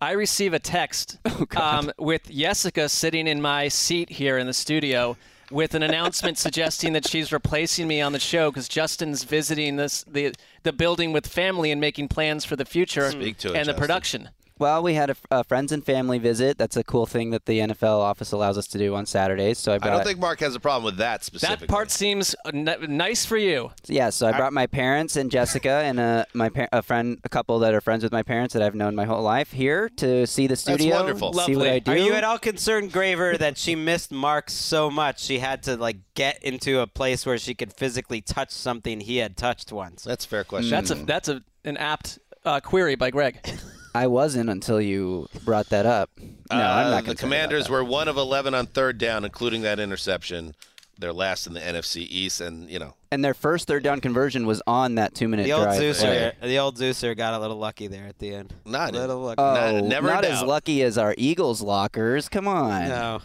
I receive a text (laughs) um, with Jessica sitting in my seat here in the studio with an announcement (laughs) suggesting that she's replacing me on the show because Justin's visiting this the the building with family and making plans for the future Speak to it, and the production. Well, we had a, a friends and family visit. That's a cool thing that the NFL office allows us to do on Saturdays. So I I don't think Marc has a problem with that specifically. That part seems n- nice for you. Yeah, so I brought my parents and Jessica and uh, my par- a friend, a couple that are friends with my parents that I've known my whole life here to see the studio. That's wonderful. See what I do. Are you at all concerned, Graver, that she missed Marc so much she had to like get into a place where she could physically touch something he had touched once? That's a fair question. That's a that's a an apt uh, query by Gregg. (laughs) I wasn't until you brought that up. No, I'm Uh, not. The concerned about Commanders that. were one of 11 on third down, including that interception. They're last in the NFC East, and you know and their first third down conversion was on that two minute The old drive. Zeuser, the old Zeuser got a little lucky there at the end. Not little lucky. Oh, never not as lucky as our Eagles lockers. Come on. No.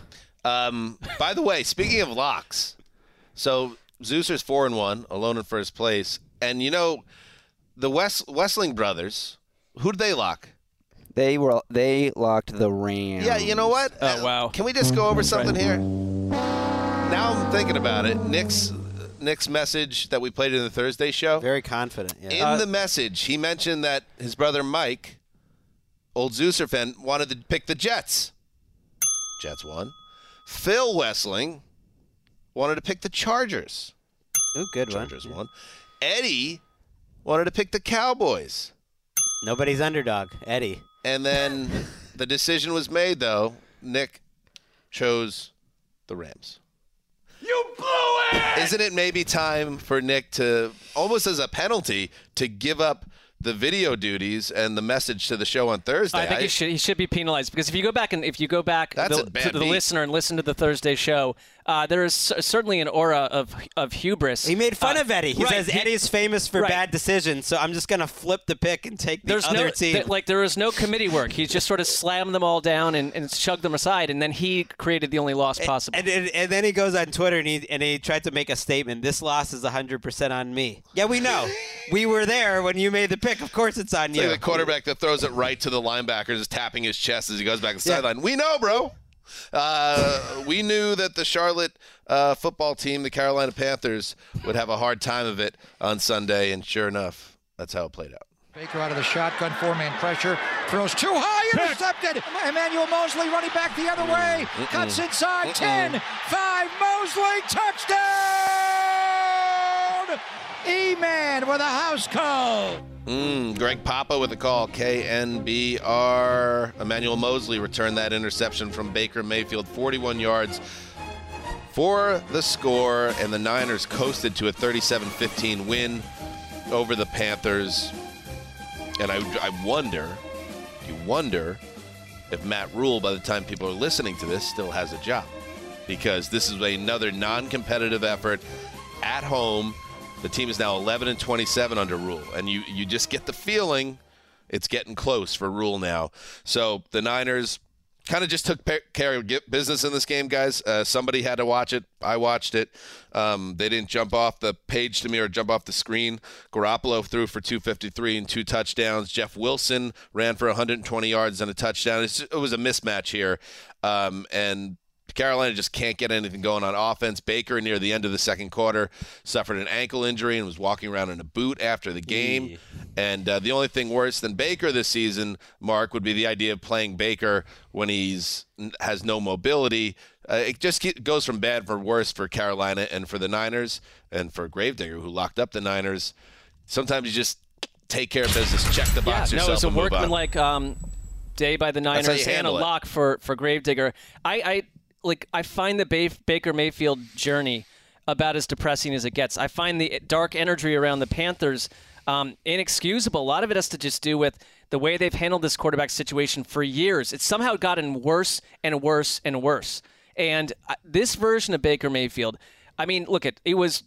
Um, by the way, speaking of locks, so Zeuser's four and one, alone in first place, and you know the West Westling brothers. Who did they lock? They were they locked the Rams. Yeah, you know what? Oh wow! Can we just go over something here? Now I'm thinking about it. Nick's Nick's message that we played in the Thursday show. Very confident. Yeah. In uh, the message, he mentioned that his brother Mike, old Zeuser fan, wanted to pick the Jets. Jets won. Phil Wessling wanted to pick the Chargers. Ooh, good one. Chargers won. Eddie wanted to pick the Cowboys. Nobody's underdog. Eddie. And then (laughs) the decision was made, though. Nick chose the Rams. You blew it! Isn't it maybe time for Nick to, almost as a penalty, to give up the video duties and the message to the show on Thursday. I think he should he should be penalized because if you go back and if you go back the, a bad to the listener and listen to the Thursday show, uh, there is certainly an aura of of hubris. He made fun Uh, of Eddie. He right, says he- Eddie's famous for right. bad decisions, so I'm just gonna flip the pick and take the There's other no team. th- like there was no committee work. He just sort of slammed them all down and, and shoved them aside, and then he created the only loss possible. and, and, and then he goes on Twitter and he and he tried to make a statement. This loss is 100% on me. Yeah, we know. we were there when you made the pick. Of course, it's on It's you. like the quarterback that throws it right to the linebacker, just tapping his chest as he goes back to the Yeah. sideline. We know, bro. Uh, we knew that the Charlotte uh, football team, the Carolina Panthers, would have a hard time of it on Sunday, and sure enough, that's how it played out. Baker out of the shotgun, four-man pressure, throws too high, intercepted. Emmanuel Moseley running back the other way, Mm-mm. cuts inside, Mm-mm. 10, 5, Moseley, touchdown! E-Man with a house call. Mm, Greg Papa with a call. KNBR. Emmanuel Moseley returned that interception from Baker Mayfield, 41 yards for the score, and the Niners coasted to a 37 15 win over the Panthers. And I, I wonder, you wonder if Matt Rhule, by the time people are listening to this, still has a job. Because this is another non competitive effort at home. The team is now 11 and 27 under Rhule. And you, you just get the feeling it's getting close for Rhule now. So the Niners kind of just took care of business in this game, guys. Uh, somebody had to watch it. I watched it. Um, they didn't jump off the page to me or jump off the screen. Garoppolo threw for 253 and two touchdowns. Jeff Wilson ran for 120 yards and a touchdown. It was a mismatch here. Um, and Carolina just can't get anything going on offense. Baker, near the end of the second quarter, suffered an ankle injury and was walking around in a boot after the game. And uh, the only thing worse than Baker this season, Marc, would be the idea of playing Baker when he's has no mobility. Uh, it just goes from bad for worse for Carolina and for the Niners and for Gravedigger, who locked up the Niners. Sometimes you just take care of business, check the box yeah, yourself, no, it's a workmanlike um, day by the That's how you Niners and a lock for for Gravedigger. I, I like I find the Ba- Baker Mayfield journey about as depressing as it gets. I find the dark energy around the Panthers um, inexcusable. A lot of it has to just do with the way they've handled this quarterback situation for years. It's somehow gotten worse and worse and worse. And uh, this version of Baker Mayfield, I mean, look at it was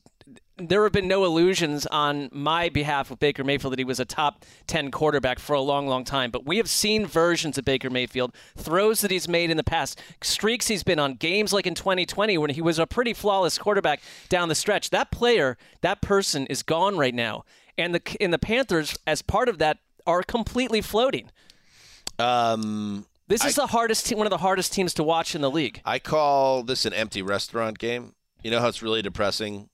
there have been no illusions on my behalf with Baker Mayfield that he was a top 10 quarterback for a long, long time. But we have seen versions of Baker Mayfield, throws that he's made in the past, streaks he's been on, games like in 2020 when he was a pretty flawless quarterback down the stretch. That player, that person is gone right now. And the, and the Panthers, as part of that, are completely floating. Um, This is the hardest, te- one of the hardest teams to watch in the league. I call this an empty restaurant game. You know how it's really depressing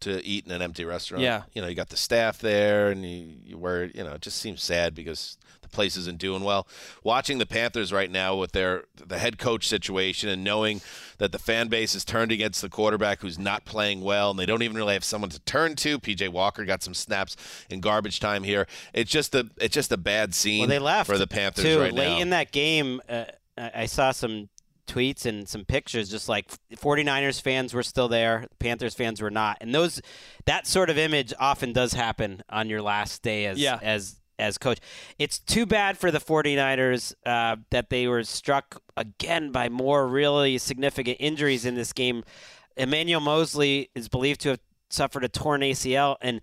to eat in an empty restaurant. Yeah. You know, you got the staff there, and you, you where you know it just seems sad because the place isn't doing well. Watching the Panthers right now with their the head coach situation and knowing that the fan base is turned against the quarterback who's not playing well, and they don't even really have someone to turn to. PJ Walker got some snaps in garbage time here. It's just a it's just a bad scene Well, they left for the Panthers too. right Late now. in that game, uh, I saw some tweets and some pictures just like 49ers fans were still there panthers fans were not. And those that sort of image often does happen on your last day as Yeah. as as coach. It's too bad for the 49ers uh, that they were struck again by more really significant injuries in this game. Emmanuel moseley is believed to have suffered a torn acl and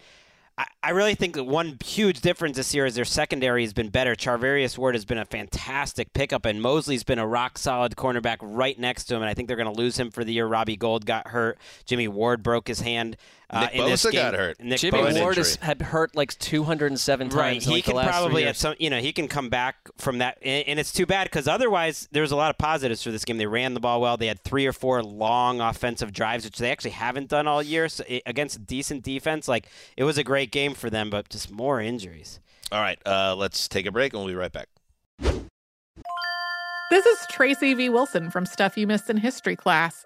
I- I really think that one huge difference this year is their secondary has been better. Charvarius Ward has been a fantastic pickup, and Moseley's been a rock solid cornerback right next to him. And I think they're going to lose him for the year. Robbie Gould got hurt. Jimmy Ward broke his hand. Uh, Nick in this Bosa game. got hurt. Nick Jimmy Bosa. Ward has had hurt like 207 times Right, in he like the can last probably at some, you know, he can come back from that, and, and it's too bad because otherwise there's a lot of positives for this game. They ran the ball well. They had three or four long offensive drives, which they actually haven't done all year so it, against a decent defense. Like it was a great game for them, but just more injuries. All right, uh, let's take a break, and we'll be right back. This is Tracy V. Wilson from Stuff You Missed in History class.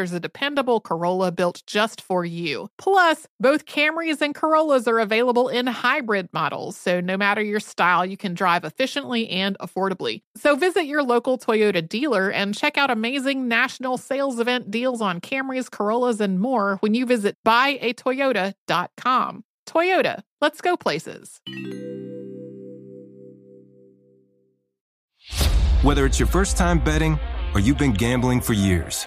there's a dependable Corolla built just for you. Plus, both Camrys and Corollas are available in hybrid models, so no matter your style, you can drive efficiently and affordably. So visit your local Toyota dealer and check out amazing national sales event deals on Camrys, Corollas, and more when you visit buyatoyota.com. Toyota, let's go places. Whether it's your first time betting or you've been gambling for years,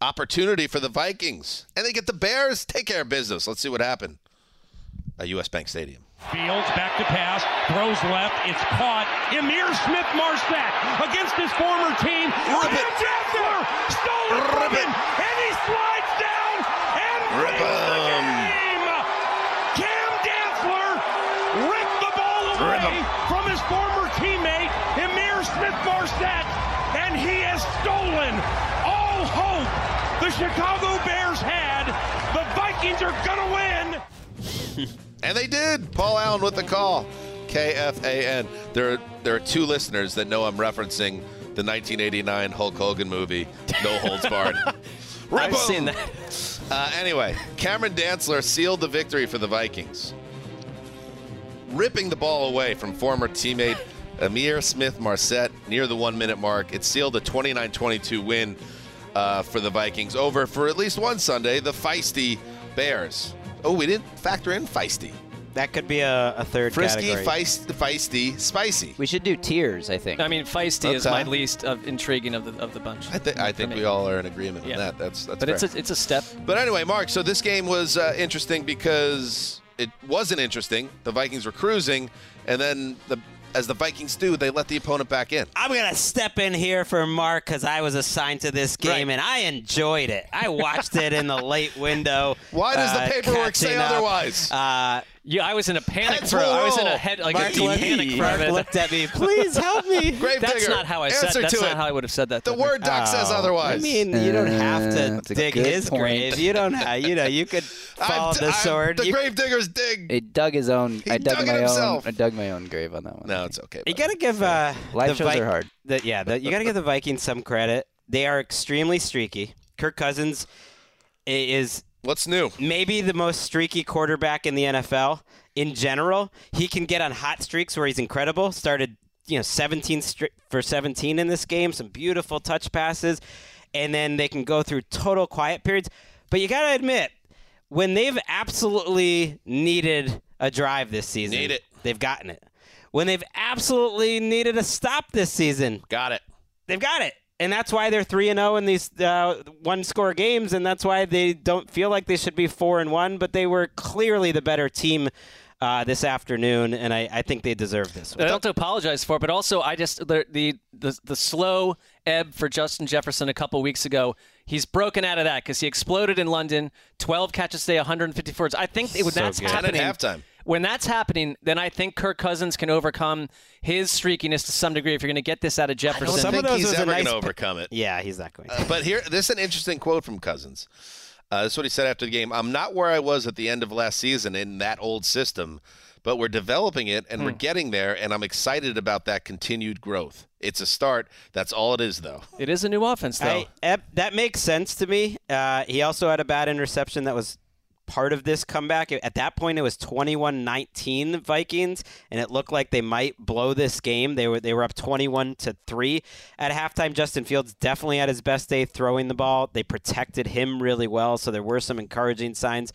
Opportunity for the Vikings. And they get the Bears. Take care of business. Let's see what happened at U.S. Bank Stadium. Fields back to pass, throws left, it's caught. Emir Smith Marset against his former team. Rip it. Jeffler stolen from him, and he slides down and Rip wins the game. Cam Dantzler ripped the ball away from his former teammate, Ihmir Smith-Marsette, and he has stolen all hope the Chicago Bears had. The Vikings are gonna win. (laughs) And they did. Paul Allen with the call. KFAN. There, there are two listeners that know I'm referencing the 1989 Hulk Hogan movie, No Holds Barred. (laughs) I've 'em. seen that. Uh, anyway, Cameron Dantzler sealed the victory for the Vikings, ripping the ball away from former teammate Ihmir Smith-Marsette near the one minute mark. It sealed a 29 22 win uh, for the Vikings over for at least one Sunday, the feisty Bears. Oh, we didn't factor in feisty. That could be a, a third Frisky, category. feist, feisty, spicy. We should do tiers, I think. I mean, feisty is my least of intriguing of the of the bunch. I, thi- I think me. we all are in agreement Yeah. on that. That's that's but it's a, it's a step. But anyway, Marc, so this game was uh, interesting because it wasn't interesting. The Vikings were cruising, and then the as the Vikings do, they let the opponent back in. I'm gonna step in here for Marc because I was assigned to this game and I enjoyed it. I watched it in the late window. Why does the uh, paperwork say up. otherwise? Uh, Yeah, I was in a panic Heads for. will I was in roll. a head like Marc a deep looked- panic for Marc a minute. looked at me. (laughs) Please help me. Grave That's digger, not how I answer said. That's to not it. how I would have said that. The though. word doc says Oh, otherwise. I mean, you don't have Uh, to that's a dig good his point. grave. You don't have. You know, you could (laughs) follow I'm- the I'm- sword. the You- grave diggers dig. He dug his own. I dug, dug it my own. himself. I dug my own grave on that one. No, it's okay. You gotta give uh, Live the shows Vi- are hard. The, yeah, the, you gotta give the Vikings some credit. They are extremely streaky. Kirk Cousins i- is What's new? maybe the most streaky quarterback in the NFL in general. He can get on hot streaks where he's incredible. Started, you know, 17 stri- for 17 in this game, some beautiful touch passes, and then they can go through total quiet periods. But you got to admit, when they've absolutely needed a drive this season, Need it. they've gotten it. When they've absolutely needed a stop this season, Got it. they've got it. And that's why they're three and zero in these uh, one score games, and that's why they don't feel like they should be four and one. But they were clearly the better team. Uh, this afternoon, and I, I think they deserve this. I don't to apologize for it, but also I just the the the, the slow ebb for Justin Jefferson a couple weeks ago. He's broken out of that because he exploded in London, 12 catches today, 154 yards. I think it, when So that's good. 10 at happening, halftime. When that's happening, then I think Kirk Cousins can overcome his streakiness to some degree if you're going to get this out of Jefferson. I don't think he's ever going to overcome it. Yeah, he's not going. to. Uh, but here, this is an interesting quote from Cousins. Uh, this is what he said after the game. I'm not where I was at the end of last season in that old system, but we're developing it and we're Hmm. getting there, and I'm excited about that continued growth. It's a start. That's all it is, though. It is a new offense, though. I, that makes sense to me. Uh, he also had a bad interception that was part of this comeback. At that point, it was 21-19 Vikings, and it looked like they might blow this game. They were they were up 21 to three at halftime. Justin Fields definitely had his best day throwing the ball. They protected him really well, so there were some encouraging signs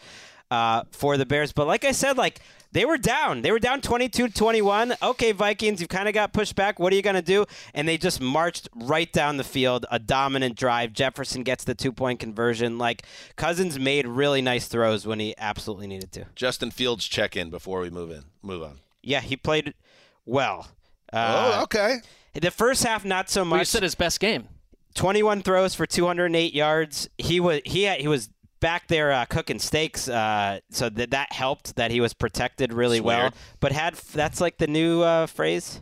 uh, for the Bears. But like I said, like they were down. They were down 22-21. Okay, Vikings, you've kind of got pushed back. What are you going to do? And they just marched right down the field, a dominant drive. Jefferson gets the two-point conversion. Like Cousins made really nice throws when he absolutely needed to. Justin Fields check in before we move in. Move on. Yeah, he played well. Uh, oh, okay. The first half, not so much. Well, you said his best game. 21 throws for 208 yards. He was he had, he was back there uh, cooking steaks, uh, so that that helped that he was protected really It's well. But had that's like the new uh, phrase.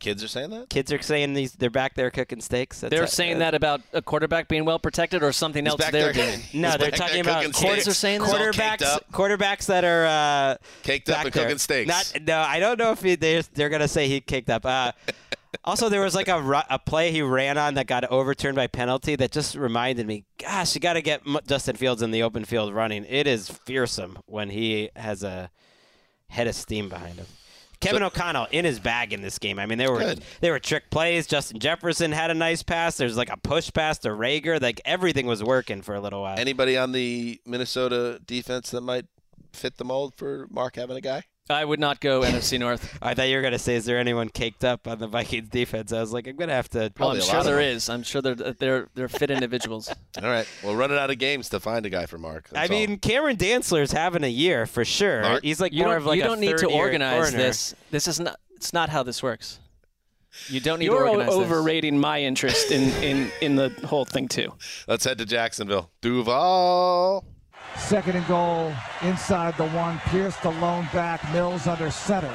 Kids are saying that. Kids are saying these they're back there cooking steaks. That's They're uh, saying uh, that about a quarterback being well protected or something else they're there- doing. (laughs) No, they're talking about cooking quarter- steaks. are saying He's all that? caked quarterbacks. Quarterbacks that are uh, Caked up back and there. cooking steaks. Not, no, I don't know if he, they're, they're gonna say he caked up. Also, there was like a, a play he ran on that got overturned by penalty that just reminded me. Gosh, you got to get Justin Fields in the open field running. It is fearsome when he has a head of steam behind him. Kevin O'Connell in his bag in this game. I mean, there were Good. there were trick plays. Justin Jefferson had a nice pass. There's like a push pass to Reagor. Like everything was working for a little while. Anybody on the Minnesota defense that might fit the mold for Marc having a guy? I would not go NFC North. (laughs) I thought you were gonna say, is there anyone caked up on the Vikings defense? I was like, I'm gonna have to. Well, I'm sure lot of there them. is. I'm sure they're they're they're fit individuals. (laughs) All right. Well, running out of games to find a guy for Marc. I That's all. mean, Cameron Dantzler's having a year for sure. Marc? He's like you more don't, of like you a don't need to organize corner. this. This is not. It's not how this works. You don't need You're to organize this. overrating my interest in, in, in the whole thing too. let's head to Jacksonville. Duval. Second and goal inside the one. Pierce the lone back. Mills under center.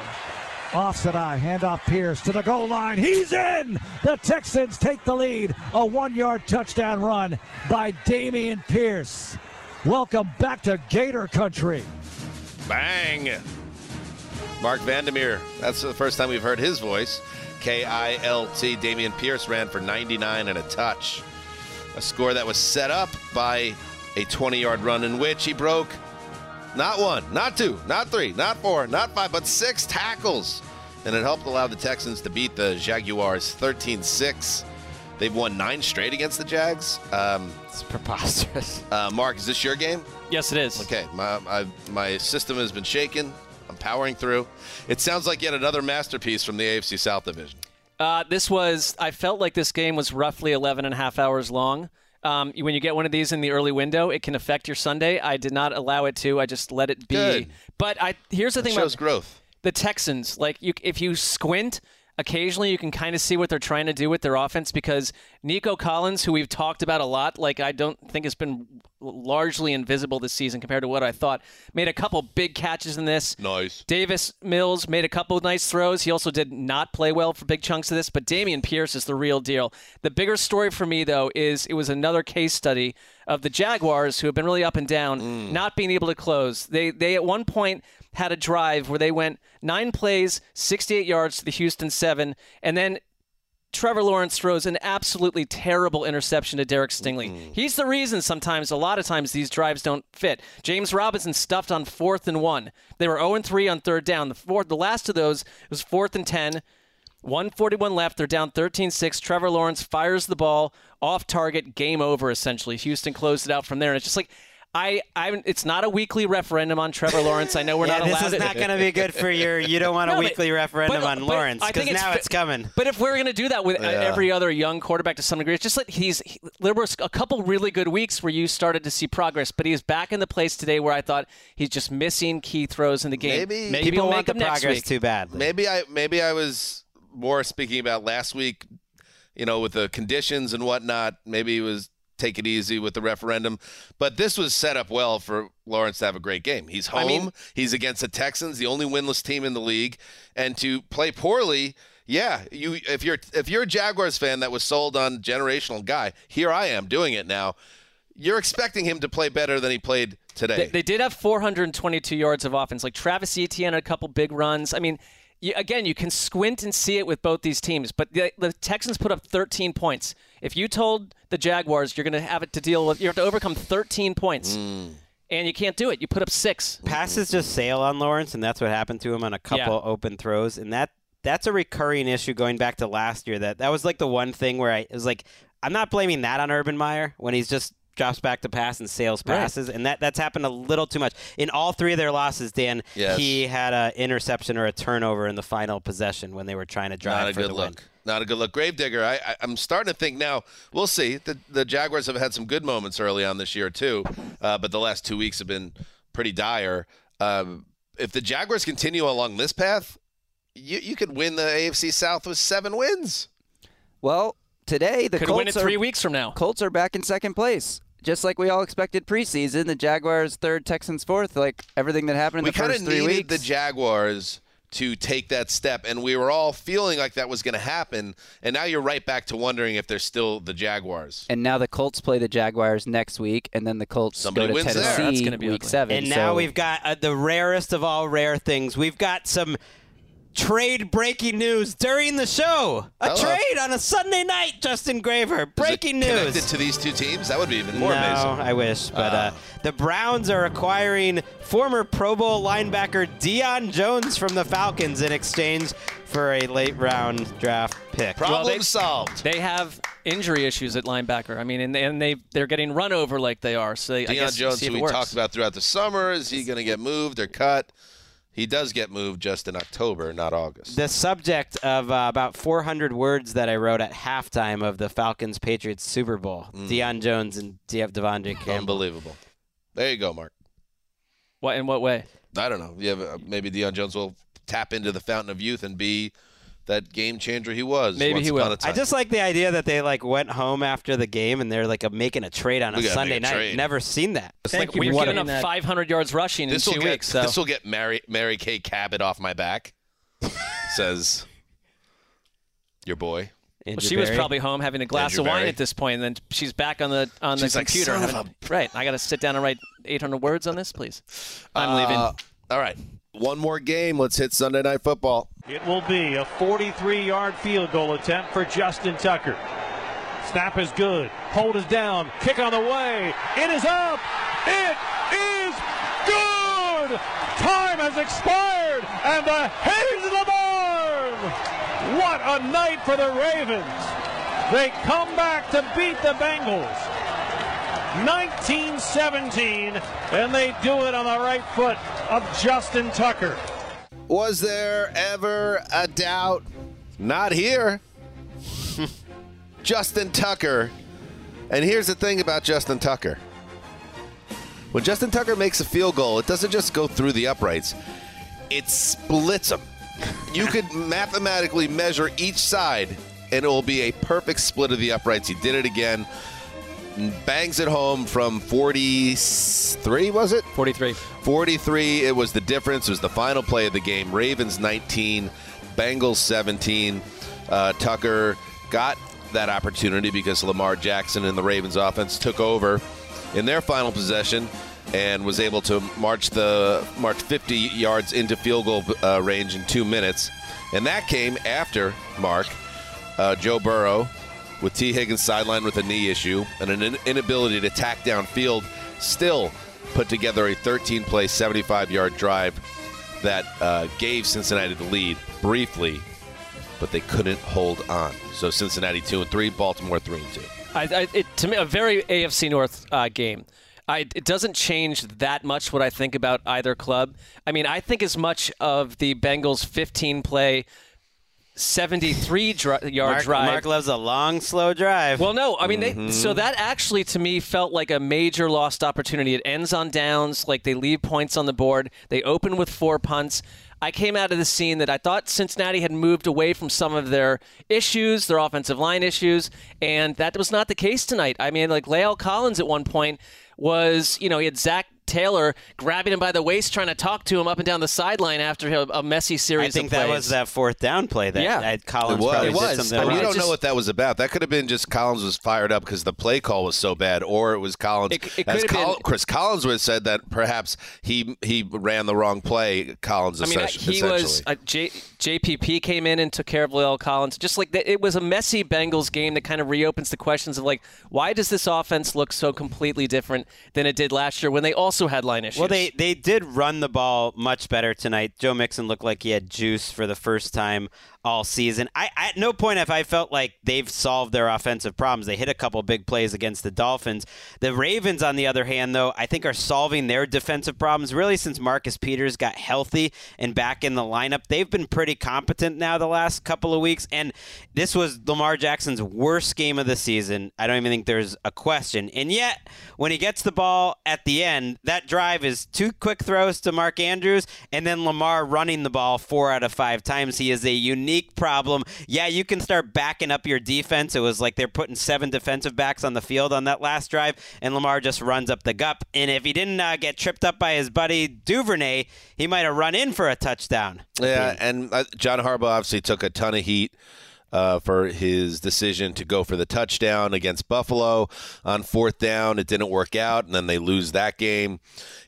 Offset eye. Handoff Pierce to the goal line. He's in. The Texans take the lead. A one yard touchdown run by Dameon Pierce. Welcome back to Gator Country. Bang. Marc Vandermeer. That's the first time we've heard his voice. K I L T. Dameon Pierce ran for 99 and a touch. A score that was set up by a 20 yard run in which he broke not one, not two, not three, not four, not five, but six tackles. And it helped allow the Texans to beat the Jaguars 13 6. They've won nine straight against the Jags. Um, It's preposterous. (laughs) uh, Marc, is this your game? Yes, it is. Okay, my, my my system has been shaken. I'm powering through. It sounds like yet another masterpiece from the AFC South Division. Uh, this was. I felt like this game was roughly 11 and a half hours long. Um, when you get one of these in the early window, it can affect your Sunday. I did not allow it to. I just let it be. Good. But I here's the It thing shows about growth. the Texans. Like you, if you squint, occasionally you can kind of see what they're trying to do with their offense because Nico Collins, who we've talked about a lot, like I don't think it's been largely invisible this season compared to what I thought, made a couple big catches in this. Nice. Davis Mills made a couple of nice throws. He also did not play well for big chunks of this, but Dameon Pierce is the real deal. The bigger story for me, though, is it was another case study of the Jaguars, who have been really up and down, mm. not being able to close. They they at one point had a drive where they went nine plays, 68 yards to the Houston seven, and then Trevor Lawrence throws an absolutely terrible interception to Derek Stingley. He's the reason sometimes, a lot of times, these drives don't fit. James Robinson stuffed on fourth and one. They were 0 3 on third down. The fourth, the last of those was fourth and 10. 141 left. They're down 13 6. Trevor Lawrence fires the ball off target. Game over, essentially. Houston closed it out from there. And it's just like, I, I, it's not a weekly referendum on Trevor Lawrence. I know we're (laughs) yeah, not this allowed. is not going to be good for your. You don't want a (laughs) No, but- weekly referendum but- on but Lawrence because now fa- it's coming. But if we're going to do that with uh, Yeah. every other young quarterback to some degree, it's just like he's. He, there was a couple really good weeks where you started to see progress, but he's back in the place today where I thought he's just missing key throws in the game. Maybe- Maybe People he'll want make the them next progress week. too badly. Maybe I maybe I was more speaking about last week, you know, with the conditions and whatnot. Maybe he was take it easy with the referendum, but this was set up well for Lawrence to have a great game. He's home. I mean- he's against the Texans, the only winless team in the league, and to play poorly. Yeah, you if you're if you're a Jaguars fan that was sold on generational guy, here I am doing it now. You're expecting him to play better than he played today. They, they did have 422 yards of offense. Like Travis Etienne had a couple big runs. I mean, you, again, you can squint and see it with both these teams. But the, the Texans put up 13 points. If you told the Jaguars you're going to have it to deal with, you have to overcome 13 points, Mm. and you can't do it. You put up six. Passes just sail on Lawrence, and that's what happened to him on a couple Yeah. open throws, and that that's a recurring issue going back to last year. That that was like the one thing where I it was like, I'm not blaming that on Urban Meyer when he's just drops back to pass and sails Right. passes, and that that's happened a little too much in all three of their losses. Dan, Yes. he had an interception or a turnover in the final possession when they were trying to drive Not a for good the look. win. Not a good look. Gravedigger, I, I, I'm starting to think now. We'll see. The, the Jaguars have had some good moments early on this year too, uh, but the last two weeks have been pretty dire. Um, if the Jaguars continue along this path, you you could win the AFC South with seven wins. Well, today the Could Colts win it are, three weeks from now. Colts are back in second place. Just like we all expected preseason, the Jaguars third, Texans fourth. Like everything that happened in we the kind of first needed the Jaguars to take that step, and we were all feeling like that was going to happen. And now you're right back to wondering if they're still the Jaguars. and now the Colts play the Jaguars next week, and then the Colts Somebody go to wins there. That's gonna be week ugly. seven. And now so- we've got uh, the rarest of all rare things. We've got some trade breaking news during the show. A Hello. trade on a Sunday night, Justin Graver. Breaking Is it news. Connected to these two teams, that would be even more no, amazing. I wish. But uh, the Browns are acquiring former Pro Bowl linebacker Deion Jones from the Falcons in exchange for a late round draft pick. Problem they- solved. They have injury issues at linebacker. I mean, and, and they they're getting run over like they are. So they, I Deion guess Jones, see if who it we works. talked about throughout the summer, is he going to get moved or cut? He does get moved just in October, not August. The subject of uh, about 400 words that I wrote at halftime of the Falcons Patriots Super Bowl. Deion Jones and DF De'Vondre Campbell. Unbelievable. There you go, Marc. What in what way? I don't know. You have, uh, maybe Deion Jones will tap into the fountain of youth and be that game changer he was. Maybe once he upon will. a time. I just like the idea that they like went home after the game and they're like a, making a trade on a Sunday a night. trade. Never seen that. It's like we're given up 500 yards rushing in this two will get weeks. So this will get Mary Mary Kay Cabot off my back. (laughs) says your boy. Well, she was probably home having a glass Andrew of wine Berry. at this point, and then she's back on the on the like, computer. "Son of having- right, I got to sit down and write 800 words on this, please. I'm leaving. Uh, all right, one more game. Let's hit Sunday Night Football. It will be a 43 yard field goal attempt for Justin Tucker. Snap is good. Hold is down. Kick on the way. It is up. It is good. Time has expired and the headings of the barn. What a night for the Ravens. They come back to beat the Bengals. 1917, and they do it on the right foot of Justin Tucker. Was there ever a doubt? Not here. (laughs) Justin Tucker. And here's the thing about Justin Tucker. When Justin Tucker makes a field goal, it doesn't just go through the uprights, it splits them. You could (laughs) mathematically measure each side, and it will be a perfect split of the uprights. He did it again. Bangs it home from 43, was it? 43. 43. It was the difference. It was the final play of the game. Ravens 19, Bengals 17. Uh, Tucker got that opportunity because Lamar Jackson and the Ravens offense took over in their final possession and was able to march the march 50 yards into field goal uh, range in two minutes. And that came after Marc uh, Joe Burrow with Tee Higgins sidelined with a knee issue and an inability to tack downfield, still put together a 13 play, 75 yard drive that uh, gave Cincinnati the lead briefly, but they couldn't hold on. So Cincinnati 2 and 3, Baltimore 3 and 2. I, I, it, to me, a very AFC North uh, game. I, it doesn't change that much what I think about either club. I mean, I think as much of the Bengals 15 play 73 dri- yard Marc, drive. Marc loves a long, slow drive. Well, no, I mean, they, Mhm. so that actually to me felt like a major lost opportunity. It ends on downs, like they leave points on the board. They open with four punts. I came out of the scene that I thought Cincinnati had moved away from some of their issues, their offensive line issues, and that was not the case tonight. I mean, like La'el Collins at one point was, you know, he had Zac Taylor grabbing him by the waist, trying to talk to him up and down the sideline after a, a messy series. I think of that plays. was that fourth down play that, Yeah. that Collins it was. probably It was. did something I mean, we don't just- know what that was about. That could have been just Collins was fired up because the play call was so bad, or it was Collins. It- it as Col- been- Chris Collins would have said that perhaps he he ran the wrong play. Collins, I mean, essentially. he was uh, J, JPP came in and took care of La'el Collins. Just like it was a messy Bengals game that kind of reopens the questions of like, why does this offense look so completely different than it did last year when they also had line issues? Well, they, they did run the ball much better tonight. Joe Mixon looked like he had juice for the first time all season. I at no point have I felt like they've solved their offensive problems. They hit a couple big plays against the Dolphins. The Ravens, on the other hand, though, I think are solving their defensive problems really since Marcus Peters got healthy and back in the lineup. They've been pretty competent now the last couple of weeks, and this was Lamar Jackson's worst game of the season. I don't even think there's a question. And yet, when he gets the ball at the end, that drive is two quick throws to Mark Andrews, and then Lamar running the ball four out of five times. He is a unique problem. Yeah, you can start backing up your defense. It was like they're putting seven defensive backs on the field on that last drive, and Lamar just runs up the gut. And if he didn't uh, get tripped up by his buddy Duvernay, he might have run in for a touchdown. Yeah, and uh, John Harbaugh obviously took a ton of heat. Uh, for his decision to go for the touchdown against Buffalo on fourth down. It didn't work out, and then they lose that game.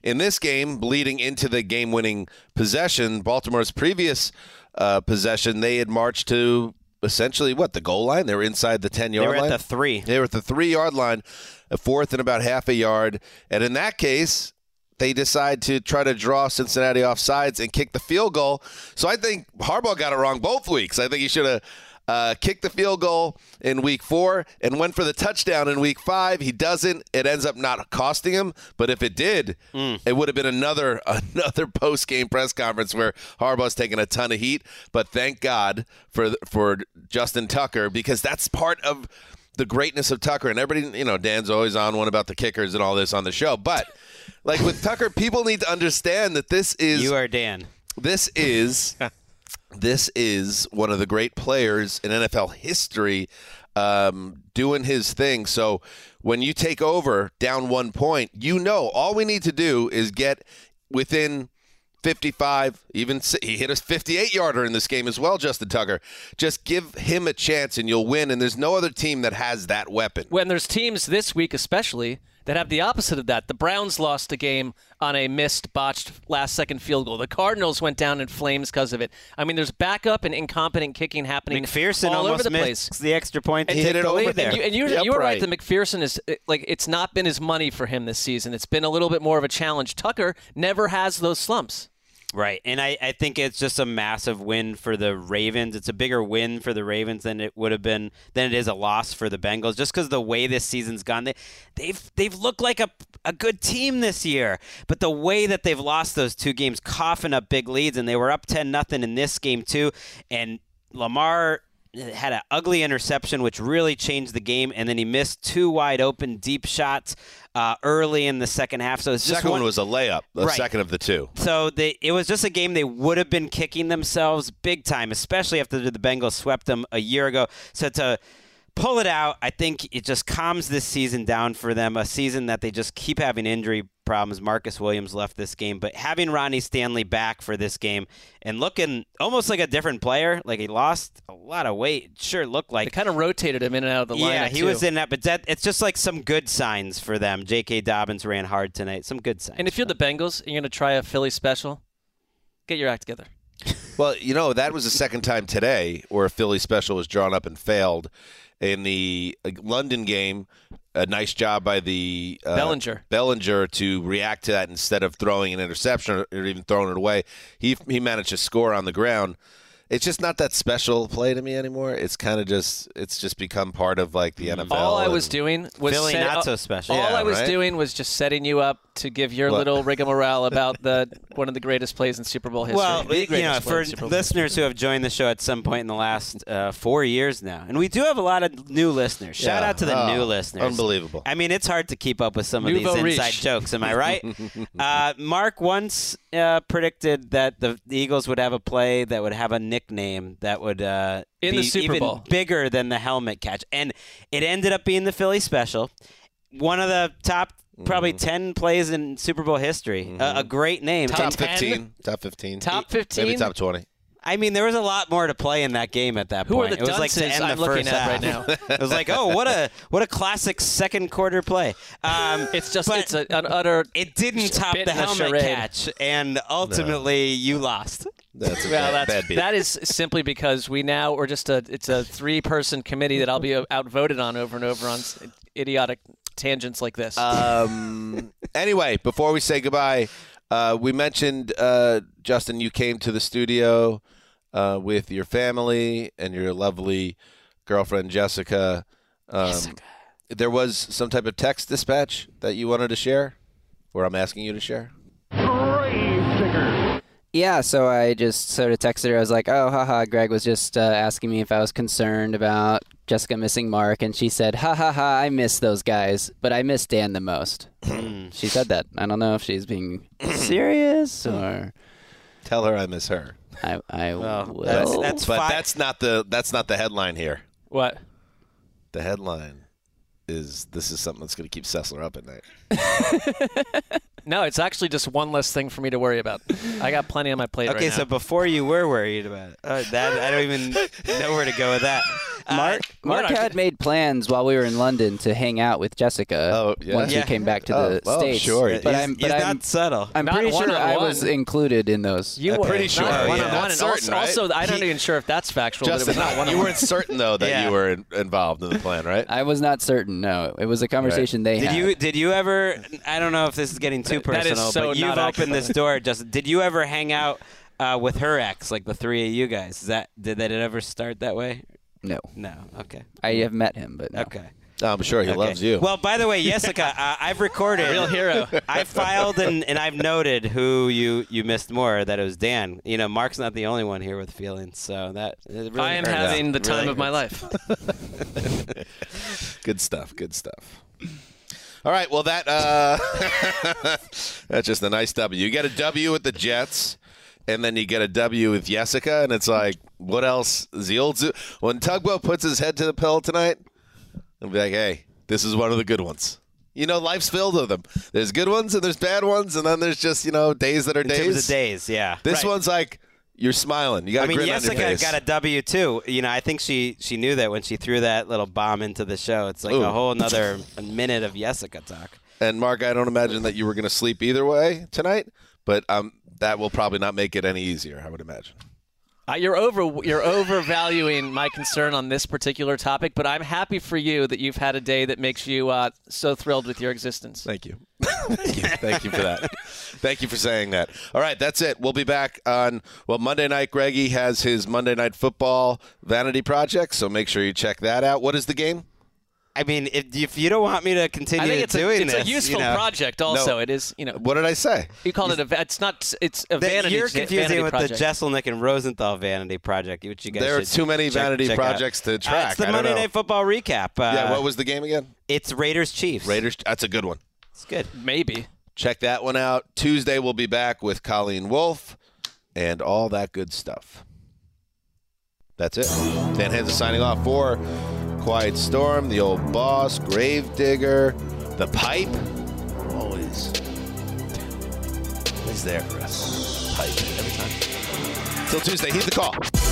In this game, leading into the game winning possession, Baltimore's previous uh, possession, they had marched to essentially what? The goal line? They were inside the 10 yard They were line? at the three. They were at the three yard line, a fourth and about half a yard. And in that case, they decide to try to draw Cincinnati off sides and kick the field goal. So I think Harbaugh got it wrong both weeks. I think he should have uh, kicked the field goal in week four and went for the touchdown in week five. He doesn't. It ends up not costing him. But if it did, it would have been another (laughs) another post game press conference where Harbaugh's taking a ton of heat. But thank God for for Justin Tucker because that's part of the greatness of Tucker. And everybody, you know, Dan's always on one about the kickers and all this on the show. But like with Tucker, people need to understand that this is You are Dan. This is (laughs) this is one of the great players in NFL history um, doing his thing. So when you take over down one point, you know all we need to do is get within 55, even he hit a 58 yarder in this game as well, Justin Tucker. Just give him a chance and you'll win. And there's no other team that has that weapon. when there's teams this week especially that have the opposite of that. The Browns lost a game on a missed, botched last second field goal. The Cardinals went down in flames because of it. I mean, there's backup and incompetent kicking happening McPherson all almost over the missed place. the extra point to And, take the lead there. and you, and you, Yep, you were right. right. that McPherson is like it's not been his money for him this season. It's been a little bit more of a challenge. Tucker never has those slumps. Right. And I, I think it's just a massive win for the Ravens. It's a bigger win for the Ravens than it would have been than it is a loss for the Bengals. Just because the way this season's gone, they they've they've looked like a a good team this year. But the way that they've lost those two games, coughing up big leads, and they were up ten nothing in this game too. And Lamar had an ugly interception, which really changed the game, and then he missed two wide open deep shots uh, early in the second half. So it's The just second one one was a layup, the Right. second of the two. so they, it was just a game they would have been kicking themselves big time, especially after the Bengals swept them a year ago. So to pull it out, I think it just calms this season down for them. A season that they just keep having injury problems. Marcus Williams left this game, but having Ronnie Stanley back for this game and looking almost like a different player, like he lost a lot of weight. Sure, looked like They kind of rotated him in and out of the lineup. yeah, he too. was in that, but that it's just like some good signs for them. J.K. Dobbins ran hard tonight. Some good signs. And if you're the Bengals and you're going to try a Philly special, get your act together. (laughs) Well, you know, that was the second time today where a Philly special was drawn up and failed. In the uh, London game, a nice job by the uh, Bellinger. Bellinger to react to that instead of throwing an interception or even throwing it away. He he managed to score on the ground. It's just not that special play to me anymore. It's kind of just it's just become part of like the NFL. All I was doing was Philly set- not so special. All Yeah, I was right? doing was just setting you up to give your What? little rigmarole (laughs) about the one of the greatest plays in Super Bowl history. Well, The you know, for in Super Bowl listeners who have joined the show at some point in the last uh, four years now, and we do have a lot of new listeners. Shout Yeah. out to the Oh, new listeners. unbelievable. I mean, it's hard to keep up with some of Nouveau these riche. inside jokes. Am I right? (laughs) uh, Marc once uh, predicted that the, the Eagles would have a play that would have a nickname that would uh, In be the Super even Bowl. bigger than the helmet catch, and it ended up being the Philly special. One of the top. Probably ten plays in Super Bowl history. A- a great name. top And- fifteen, top fifteen, Top 15. maybe top twenty. I mean, there was a lot more to play in that game at that Who are point. the it was like to end I'm the looking first at right now? (laughs) it was like, oh, what a what a classic second quarter play. Um, (laughs) It's just it's a, an utter. it didn't top the in a helmet charade. catch, and ultimately you lost. That's a Well, bad, that's, bad beat. that is simply because we now we're just a it's a three person committee that I'll be outvoted on over and over on idiotic tangents like this. Um, (laughs) anyway, before we say goodbye, uh, we mentioned uh, Justin. You came to the studio uh, with your family and your lovely girlfriend Jessica. Um, There was some type of text dispatch that you wanted to share, or I'm asking you to share. Yeah, so I just sort of texted her. I was like, "Oh, haha." Gregg was just uh, asking me if I was concerned about Jessica missing Marc, and she said, "Ha ha ha! I miss those guys, but I miss Dan the most." she said that. I don't know if she's being (clears throat) serious or Tell her I miss her. I I Well, will. that's- that's but fi- that's not the that's not the headline here. what? The headline is this is something that's going to keep Sessler up at night. (laughs) No, it's actually just one less thing for me to worry about. I got plenty on my plate Okay, right so now. before you were worried about it, uh, that I don't even know where to go with that. Uh, Marc, Marc Marc- had made plans while we were in London to hang out with Jessica Oh, yeah? once Yeah. we came back to Oh, the oh, states. sure. But he's, I'm, he's I'm, not subtle. I'm Not pretty sure I one-on-one. was included in those. you were pretty not sure, one yeah. on one, Not certain, also, also? I don't even sure if that's factual. but it Justin, was not one you weren't certain though that Yeah. you were in, involved in the plan, right? I was not certain. No, it was a conversation they Did had. you did you ever? I don't know if this is getting too That is personal, so but you've not opened this door. Just did you ever hang out uh, with her ex, like the three of you guys? Is that did that ever start that way? No, No. Okay. I have met him, but no. Okay. I'm sure he Okay. loves you. Well, by the way, Jessica, uh, I've recorded. Real hero. I filed and, and I've noted who you, you missed more. That it was Dan. You know, Marc's not the only one here with feelings, so that it really I am hurts. having the time really of my life. (laughs) good stuff. Good stuff. All right. Well, that uh, (laughs) that's just a nice W. You get a W with the Jets, and then you get a W with Jessica, and it's like, what else? Is the old zoo? When Tugboat puts his head to the pillow tonight, I'll be like, hey, this is one of the good ones. You know, life's filled with them. There's good ones and there's bad ones, and then there's just you know days that are In days. terms of days, yeah. This Right. one's like you're smiling. You got I a mean, grin on your Jessica got a W too. You know, I think she she knew that when she threw that little bomb into the show. It's like Ooh. (laughs) a whole another minute of Jessica talk. And Marc, I don't imagine that you were going to sleep either way tonight, but um, that will probably not make it any easier. I would imagine. Uh, you're over you're overvaluing my concern on this particular topic, but I'm happy for you that you've had a day that makes you uh, so thrilled with your existence. Thank you. (laughs) Thank you. Thank you for that. Thank you for saying that. All right, that's it. We'll be back on well Monday night. Greggy has his Monday night football vanity project, so make sure you check that out. What is the game? I mean, if, if you don't want me to continue I think it's a, it's this, a useful you know, project. Also, it is you know What did I say? you called it a va- it's not it's a that vanity. you're confusing vanity with project. the Jesselnick and Rosenthal vanity project, which you guys There are too many check- vanity check out. projects to Uh, track. it's the I don't Monday know. Night Football recap. Uh, yeah, what was the game again? It's Raiders Chiefs. Raiders. That's a good one. It's good. Maybe. Check that one out. Tuesday we'll be back with Colleen Wolfe and all that good stuff. That's it. Dan Hanzus signing off for Quiet Storm, the old boss, Gravedigger, the pipe. Always. Always there for us. Pipe every time. Till Tuesday, heed the call.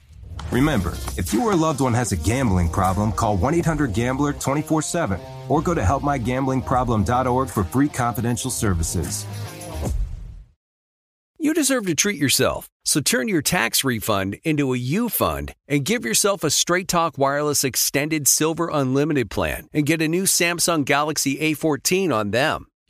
Remember, if you or a loved one has a gambling problem, call 1 800 Gambler 24 7 or go to helpmygamblingproblem.org for free confidential services. You deserve to treat yourself, so turn your tax refund into a U fund and give yourself a Straight Talk Wireless Extended Silver Unlimited plan and get a new Samsung Galaxy A14 on them.